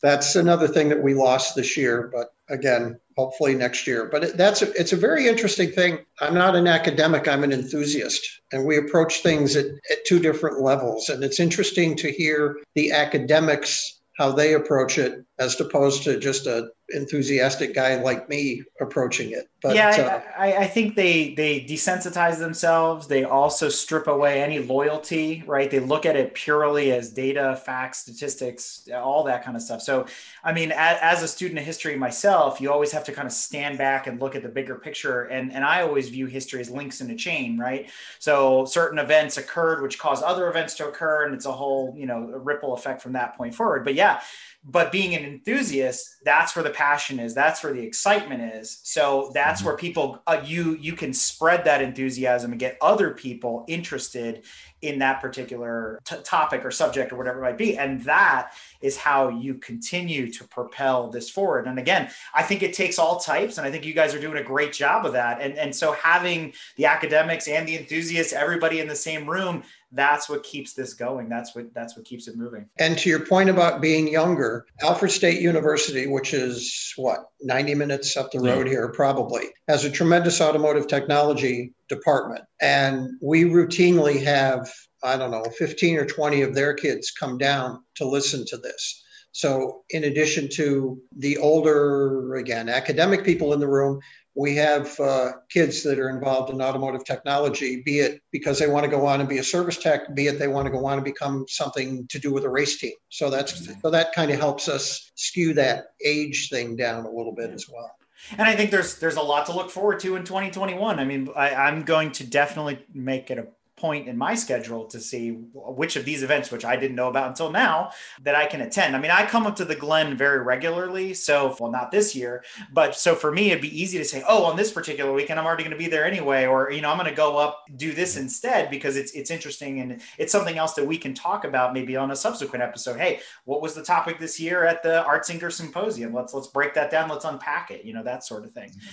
that's another thing that we lost this year. But again, hopefully next year. But it, that's a, it's a very interesting thing. I'm not an academic; I'm an enthusiast, and we approach things at, at two different levels. And it's interesting to hear the academics how they approach it as opposed to just a enthusiastic guy like me approaching it. But yeah, uh, I, I, think they they desensitize themselves. They also strip away any loyalty, right? They look at it purely as data, facts, statistics, all that kind of stuff. So, I mean, as, as, a student of history myself, you always have to kind of stand back and look at the bigger picture. And and I always view history as links in a chain, right? So certain events occurred, which caused other events to occur, and it's a whole you know ripple effect from that point forward. But yeah but being an enthusiast that's where the passion is. That's where the excitement is. So that's mm-hmm. where people uh, you you can spread that enthusiasm and get other people interested in that particular t- topic or subject or whatever it might be. And that is how you continue to propel this forward. And again i think it takes all types and i think you guys are doing a great job of that. And and so having the academics and the enthusiasts everybody in the same room that's what keeps this going. That's what that's what keeps it moving. And to your point about being younger alfred state university which is what 90 minutes up the road yeah. here probably has a tremendous automotive technology department. And we routinely have i don't know 15 or 20 of their kids come down to listen to this. So, in addition to the older, again, academic people in the room, we have uh, kids that are involved in automotive technology, be it because they want to go on and be a service tech, be it they want to go on and become something to do with a race team. So that's so that kind of helps us skew that age thing down a little bit as well. And I think there's there's a lot to look forward to in 2021. I mean, I, I'm going to definitely make it a point in my schedule to see which of these events, which I didn't know about until now, that I can attend. I mean, I come up to the Glen very regularly. So, well, not this year, but so for me, it'd be easy to say, oh, on this particular weekend, I'm already going to be there anyway, or, you know, I'm going to go up, do this instead because it's, it's interesting and it's something else that we can talk about maybe on a subsequent episode. Hey, what was the topic this year at the Argetsinger Symposium? Let's, let's break that down. Let's unpack it, you know, that sort of thing. Mm-hmm.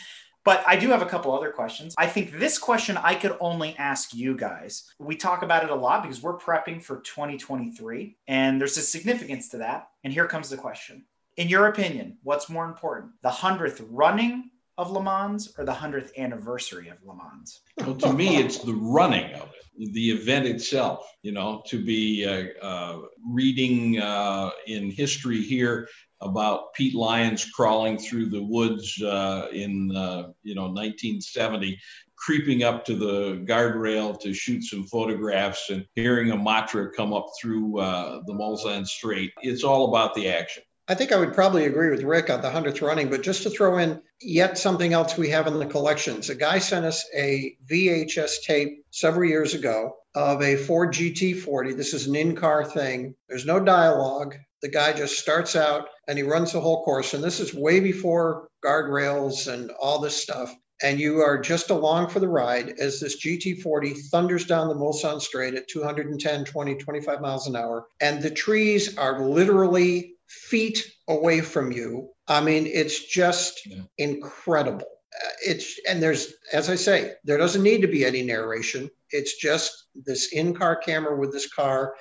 But I do have a couple other questions. I think this question I could only ask you guys. We talk about it a lot because we're prepping for 2023, and there's a significance to that. And here comes the question In your opinion, what's more important, the 100th running of Le Mans or the 100th anniversary of Le Mans? Well, to me, it's the running of it, the event itself. You know, to be uh, uh, reading uh, in history here about Pete Lyons crawling through the woods uh, in uh, you know 1970, creeping up to the guardrail to shoot some photographs, and hearing a Matra come up through uh, the Mulsanne Straight. It's all about the action. I think I would probably agree with Rick on the 100th running, but just to throw in yet something else we have in the collections. A guy sent us a VHS tape several years ago of a Ford GT40. This is an in car thing. There's no dialogue. The guy just starts out and he runs the whole course. And this is way before guardrails and all this stuff. And you are just along for the ride as this GT40 thunders down the Mulsanne Straight at 210, 20, 25 miles an hour. And the trees are literally feet away from you. I mean, it's just yeah. incredible. Uh, it's and there's as I say, there doesn't need to be any narration. It's just this in-car camera with this car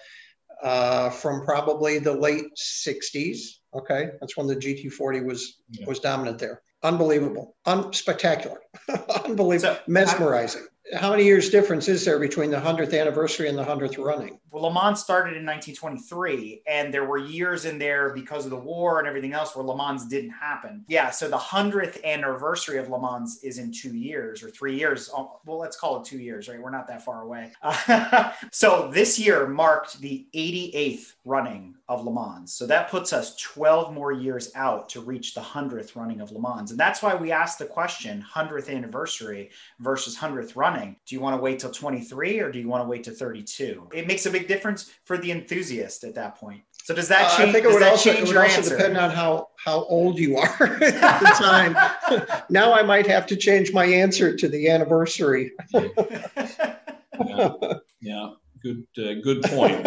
uh, from probably the late 60s. Okay, that's when the GT40 was yeah. was dominant there. Unbelievable, Un- spectacular, unbelievable, so, mesmerizing how many years difference is there between the 100th anniversary and the 100th running? Well, Le Mans started in 1923, and there were years in there because of the war and everything else where Le Mans didn't happen. Yeah, so the 100th anniversary of Le Mans is in two years or three years. Oh, well, let's call it two years, right? We're not that far away. so this year marked the 88th running of Le Mans. So that puts us 12 more years out to reach the 100th running of Le Mans. And that's why we asked the question 100th anniversary versus 100th running. Do you want to wait till 23 or do you want to wait to 32? It makes a big difference for the enthusiast at that point. So does that change? Uh, I think it would also, it would also depend on how, how old you are at the time. now I might have to change my answer to the anniversary. yeah. yeah good uh, good point.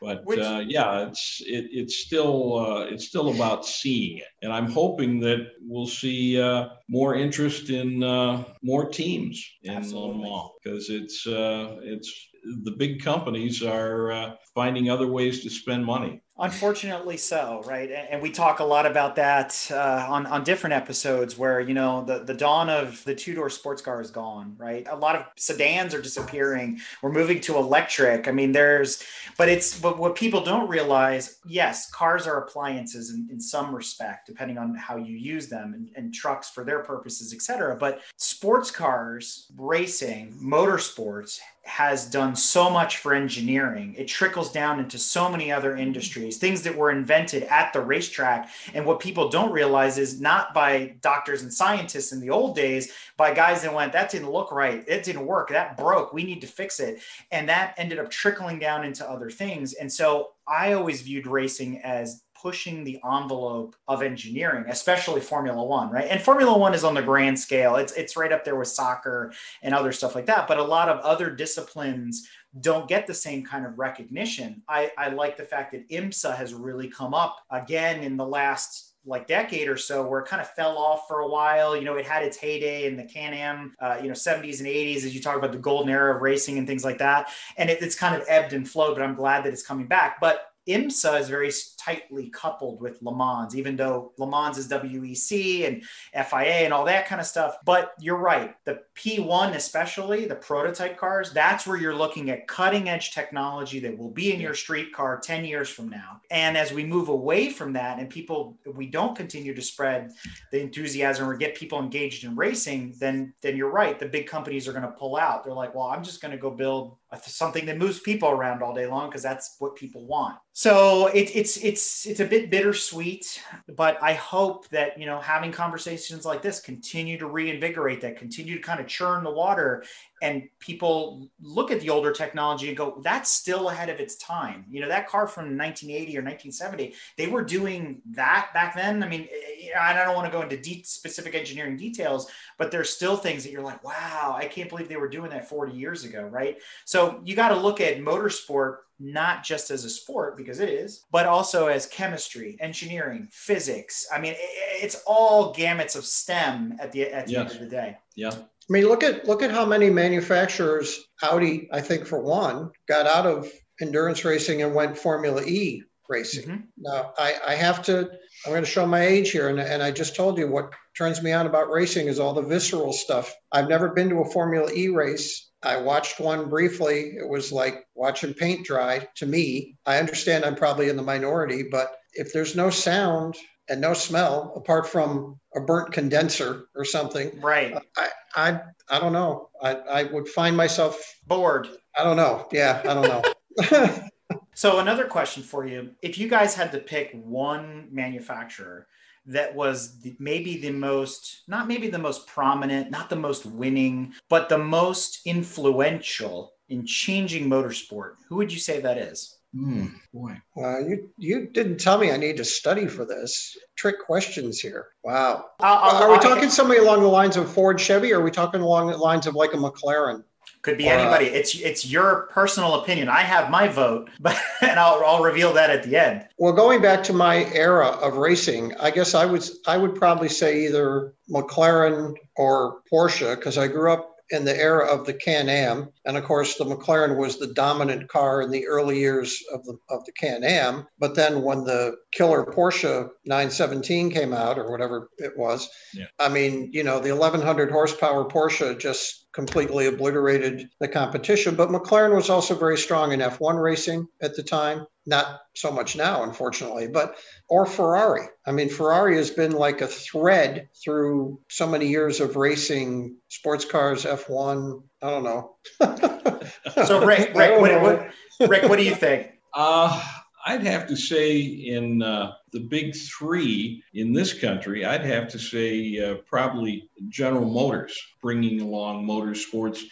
but Which, uh, yeah, it's it, it's still uh, it's still about seeing it, and I'm hoping that we'll see uh, more interest in uh, more teams in Le Mans because it's uh, it's the big companies are uh, finding other ways to spend money. Unfortunately, so right, and we talk a lot about that uh, on on different episodes. Where you know the the dawn of the two door sports car is gone. Right, a lot of sedans are disappearing. We're moving to electric. I mean, there's, but it's but what people don't realize. Yes, cars are appliances in, in some respect, depending on how you use them, and, and trucks for their purposes, etc. But sports cars, racing, motorsports has done so much for engineering. It trickles down into so many other industries, things that were invented at the racetrack. And what people don't realize is not by doctors and scientists in the old days, by guys that went, that didn't look right. It didn't work. That broke. We need to fix it. And that ended up trickling down into other things. And so I always viewed racing as pushing the envelope of engineering, especially Formula One, right? And Formula One is on the grand scale. It's it's right up there with soccer and other stuff like that. But a lot of other disciplines don't get the same kind of recognition. I, I like the fact that IMSA has really come up again in the last like decade or so where it kind of fell off for a while. You know, it had its heyday in the Can-Am, uh, you know, 70s and 80s as you talk about the golden era of racing and things like that. And it, it's kind of ebbed and flowed, but I'm glad that it's coming back. But IMSA is very tightly coupled with Le Mans, even though Le Mans is WEC and FIA and all that kind of stuff. But you're right. The P1, especially the prototype cars, that's where you're looking at cutting edge technology that will be in your street car 10 years from now. And as we move away from that and people, we don't continue to spread the enthusiasm or get people engaged in racing, then, then you're right. The big companies are going to pull out. They're like, well, I'm just going to go build something that moves people around all day long because that's what people want. So it, it's it's it's a bit bittersweet, but I hope that you know having conversations like this continue to reinvigorate that, continue to kind of churn the water, and people look at the older technology and go, "That's still ahead of its time." You know, that car from 1980 or 1970, they were doing that back then. I mean, eh, I don't want to go into deep, specific engineering details, but there's still things that you're like, "Wow, I can't believe they were doing that 40 years ago," right? So you got to look at motorsport not just as a sport because it is, but also as chemistry, engineering, physics. I mean, it's all gamuts of STEM at the at the yes. end of the day. Yeah. I mean, look at look at how many manufacturers Audi, I think for one, got out of endurance racing and went Formula E racing. Mm-hmm. Now, I, I have to. I'm going to show my age here, and, and I just told you what turns me on about racing is all the visceral stuff. I've never been to a Formula E race. I watched one briefly. It was like watching paint dry to me. I understand I'm probably in the minority, but if there's no sound and no smell apart from a burnt condenser or something, right? I I, I don't know. I, I would find myself bored. I don't know. Yeah, I don't know. so another question for you: If you guys had to pick one manufacturer that was the, maybe the most, not maybe the most prominent, not the most winning, but the most influential in changing motorsport, who would you say that is? Hmm, boy. Uh, you you didn't tell me I need to study for this. Trick questions here. Wow. I'll, are we talking somebody along the lines of Ford Chevy, or are we talking along the lines of like a McLaren? Could be anybody. Uh, it's it's your personal opinion. I have my vote, but and I'll, I'll reveal that at the end. Well, going back to my era of racing, I guess I would I would probably say either McLaren or Porsche because I grew up in the era of the Can-Am, and of course the McLaren was the dominant car in the early years of the of the Can-Am. But then when the killer Porsche 917 came out, or whatever it was, yeah. I mean, you know, the 1100 horsepower Porsche just completely obliterated the competition. But McLaren was also very strong in F1 racing at the time. Not so much now, unfortunately, but or Ferrari. I mean, Ferrari has been like a thread through so many years of racing sports cars, F1. I don't know. so, Rick, Rick, what, what, Rick, what do you think? Uh, I'd have to say in uh, the big three in this country, I'd have to say uh, probably General Motors bringing along motorsports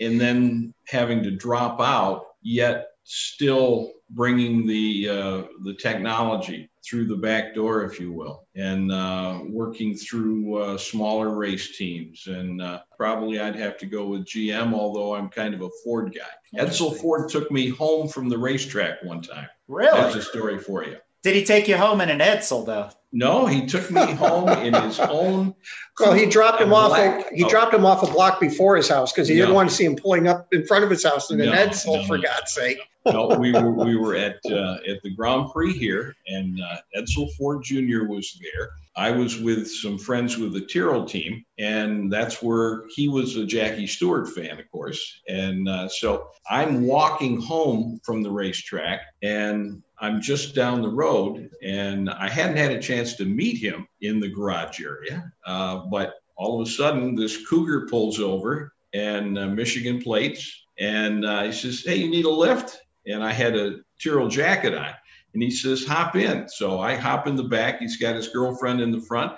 and then having to drop out, yet still bringing the uh, the technology through the back door, if you will, and uh, working through uh, smaller race teams. And uh, probably I'd have to go with GM, although I'm kind of a Ford guy. Edsel Ford took me home from the racetrack one time. Really? That's a story for you. Did he take you home in an Edsel though? No, he took me home in his own. Well, he dropped him off. A, he oh. dropped him off a block before his house because he no. didn't want to see him pulling up in front of his house in no, an Edsel, no, for God's sake. no, we were we were at uh, at the Grand Prix here, and uh, Edsel Ford Jr. was there. I was with some friends with the Tyrrell team, and that's where he was a Jackie Stewart fan, of course. And uh, so I'm walking home from the racetrack, and I'm just down the road, and I hadn't had a chance to meet him in the garage area. Uh, but all of a sudden, this cougar pulls over and uh, Michigan plates, and uh, he says, Hey, you need a lift? And I had a Tyrrell jacket on. And he says, Hop in. So I hop in the back. He's got his girlfriend in the front.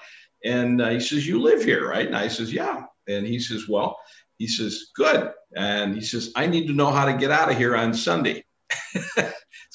And uh, he says, You live here, right? And I says, Yeah. And he says, Well, he says, Good. And he says, I need to know how to get out of here on Sunday.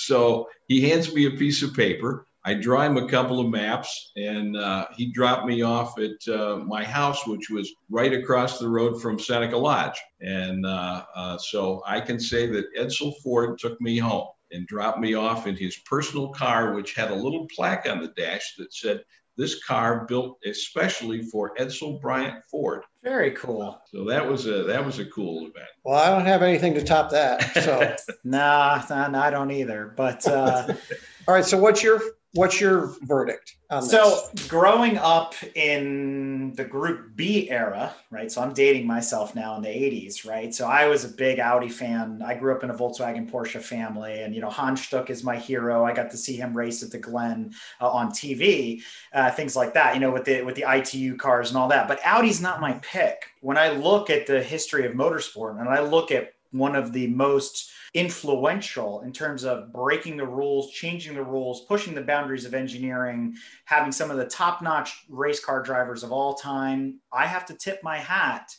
so he hands me a piece of paper. I draw him a couple of maps, and uh, he dropped me off at uh, my house, which was right across the road from Seneca Lodge. And uh, uh so I can say that Edsel Ford took me home and dropped me off in his personal car, which had a little plaque on the dash that said, this car built especially for Edsel Bryant Ford. Very cool. So that was a that was a cool event. Well, I don't have anything to top that. So nah, nah, I don't either. But uh, all right. So what's your what's your verdict so growing up in the group b era right so i'm dating myself now in the 80s right? So i was a big audi fan. I grew up in a volkswagen porsche family and you know hans stuck is my hero. I got to see him race at the glen uh, on tv uh, things like that you know with the with the itu cars and all that. But audi's not my pick. When i look at the history of motorsport and i look at one of the most influential in terms of breaking the rules, changing the rules, pushing the boundaries of engineering, having some of the top notch race car drivers of all time. I have to tip my hat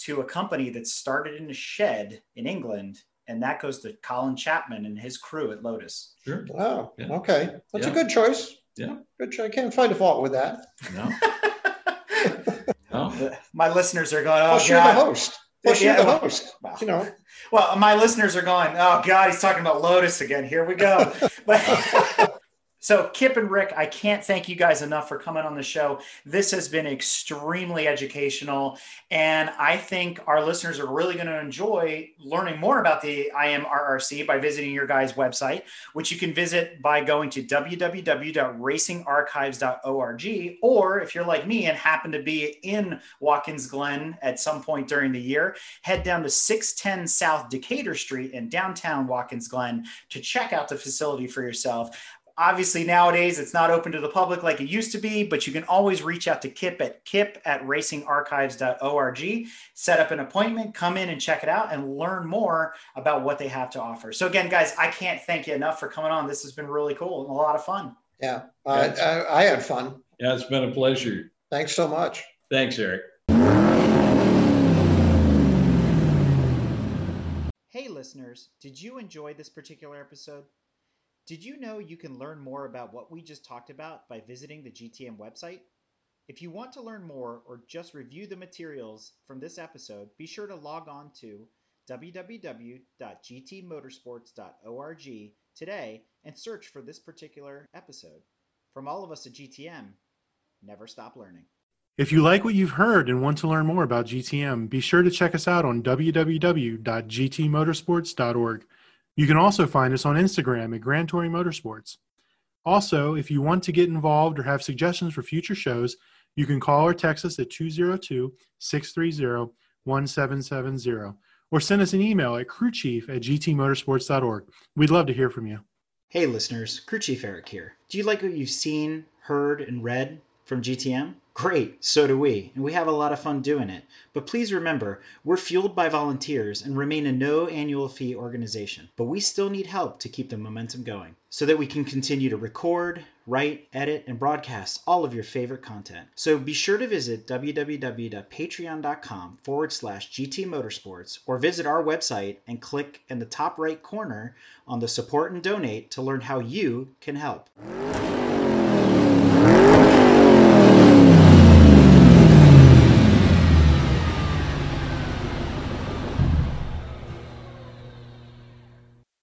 to a company that started in a shed in England. And that goes to Colin Chapman and his crew at Lotus. Sure. Wow. Yeah. Okay. That's Yeah. a good choice. Yeah. Good choice. I can't find a fault with that. No. no. My listeners are going, oh, Plus, you're the host. Plus, Yeah, you're the well- host. Wow. You know. Well, my listeners are going, oh God, he's talking about Lotus again. Here we go. But so, Kip and Rick, I can't thank you guys enough for coming on the show. This has been extremely educational. And I think our listeners are really going to enjoy learning more about the IMRRC by visiting your guys' website, which you can visit by going to www.racingarchives.org. Or if you're like me and happen to be in Watkins Glen at some point during the year, head down to 610 South Decatur Street in downtown Watkins Glen to check out the facility for yourself. Obviously, nowadays it's not open to the public like it used to be, but you can always reach out to Kip at kip at racingarchives.org, set up an appointment, come in and check it out, and learn more about what they have to offer. So, again, guys, I can't thank you enough for coming on. This has been really cool and a lot of fun. Yeah. I, I, I had fun. Yeah, it's been a pleasure. Thanks so much. Thanks, Eric. Hey, listeners, did you enjoy this particular episode? Did you know you can learn more about what we just talked about by visiting the GTM website? If you want to learn more or just review the materials from this episode, be sure to log on to www.gtmotorsports.org today and search for this particular episode. From all of us at GTM, never stop learning. If you like what you've heard and want to learn more about GTM, be sure to check us out on www.gtmotorsports.org. You can also find us on Instagram at Grand Touring Motorsports. Also, if you want to get involved or have suggestions for future shows, you can call or text us at 202 630 1770 or send us an email at crewchief at gtmotorsports.org. We'd love to hear from you. Hey listeners, Crew Chief Eric here. Do you like what you've seen, heard, and read from GTM? Great, so do we, and we have a lot of fun doing it. But please remember, we're fueled by volunteers and remain a no annual fee organization. But we still need help to keep the momentum going so that we can continue to record, write, edit, and broadcast all of your favorite content. So be sure to visit www.patreon.com forward slash GT Motorsports or visit our website and click in the top right corner on the support and donate to learn how you can help.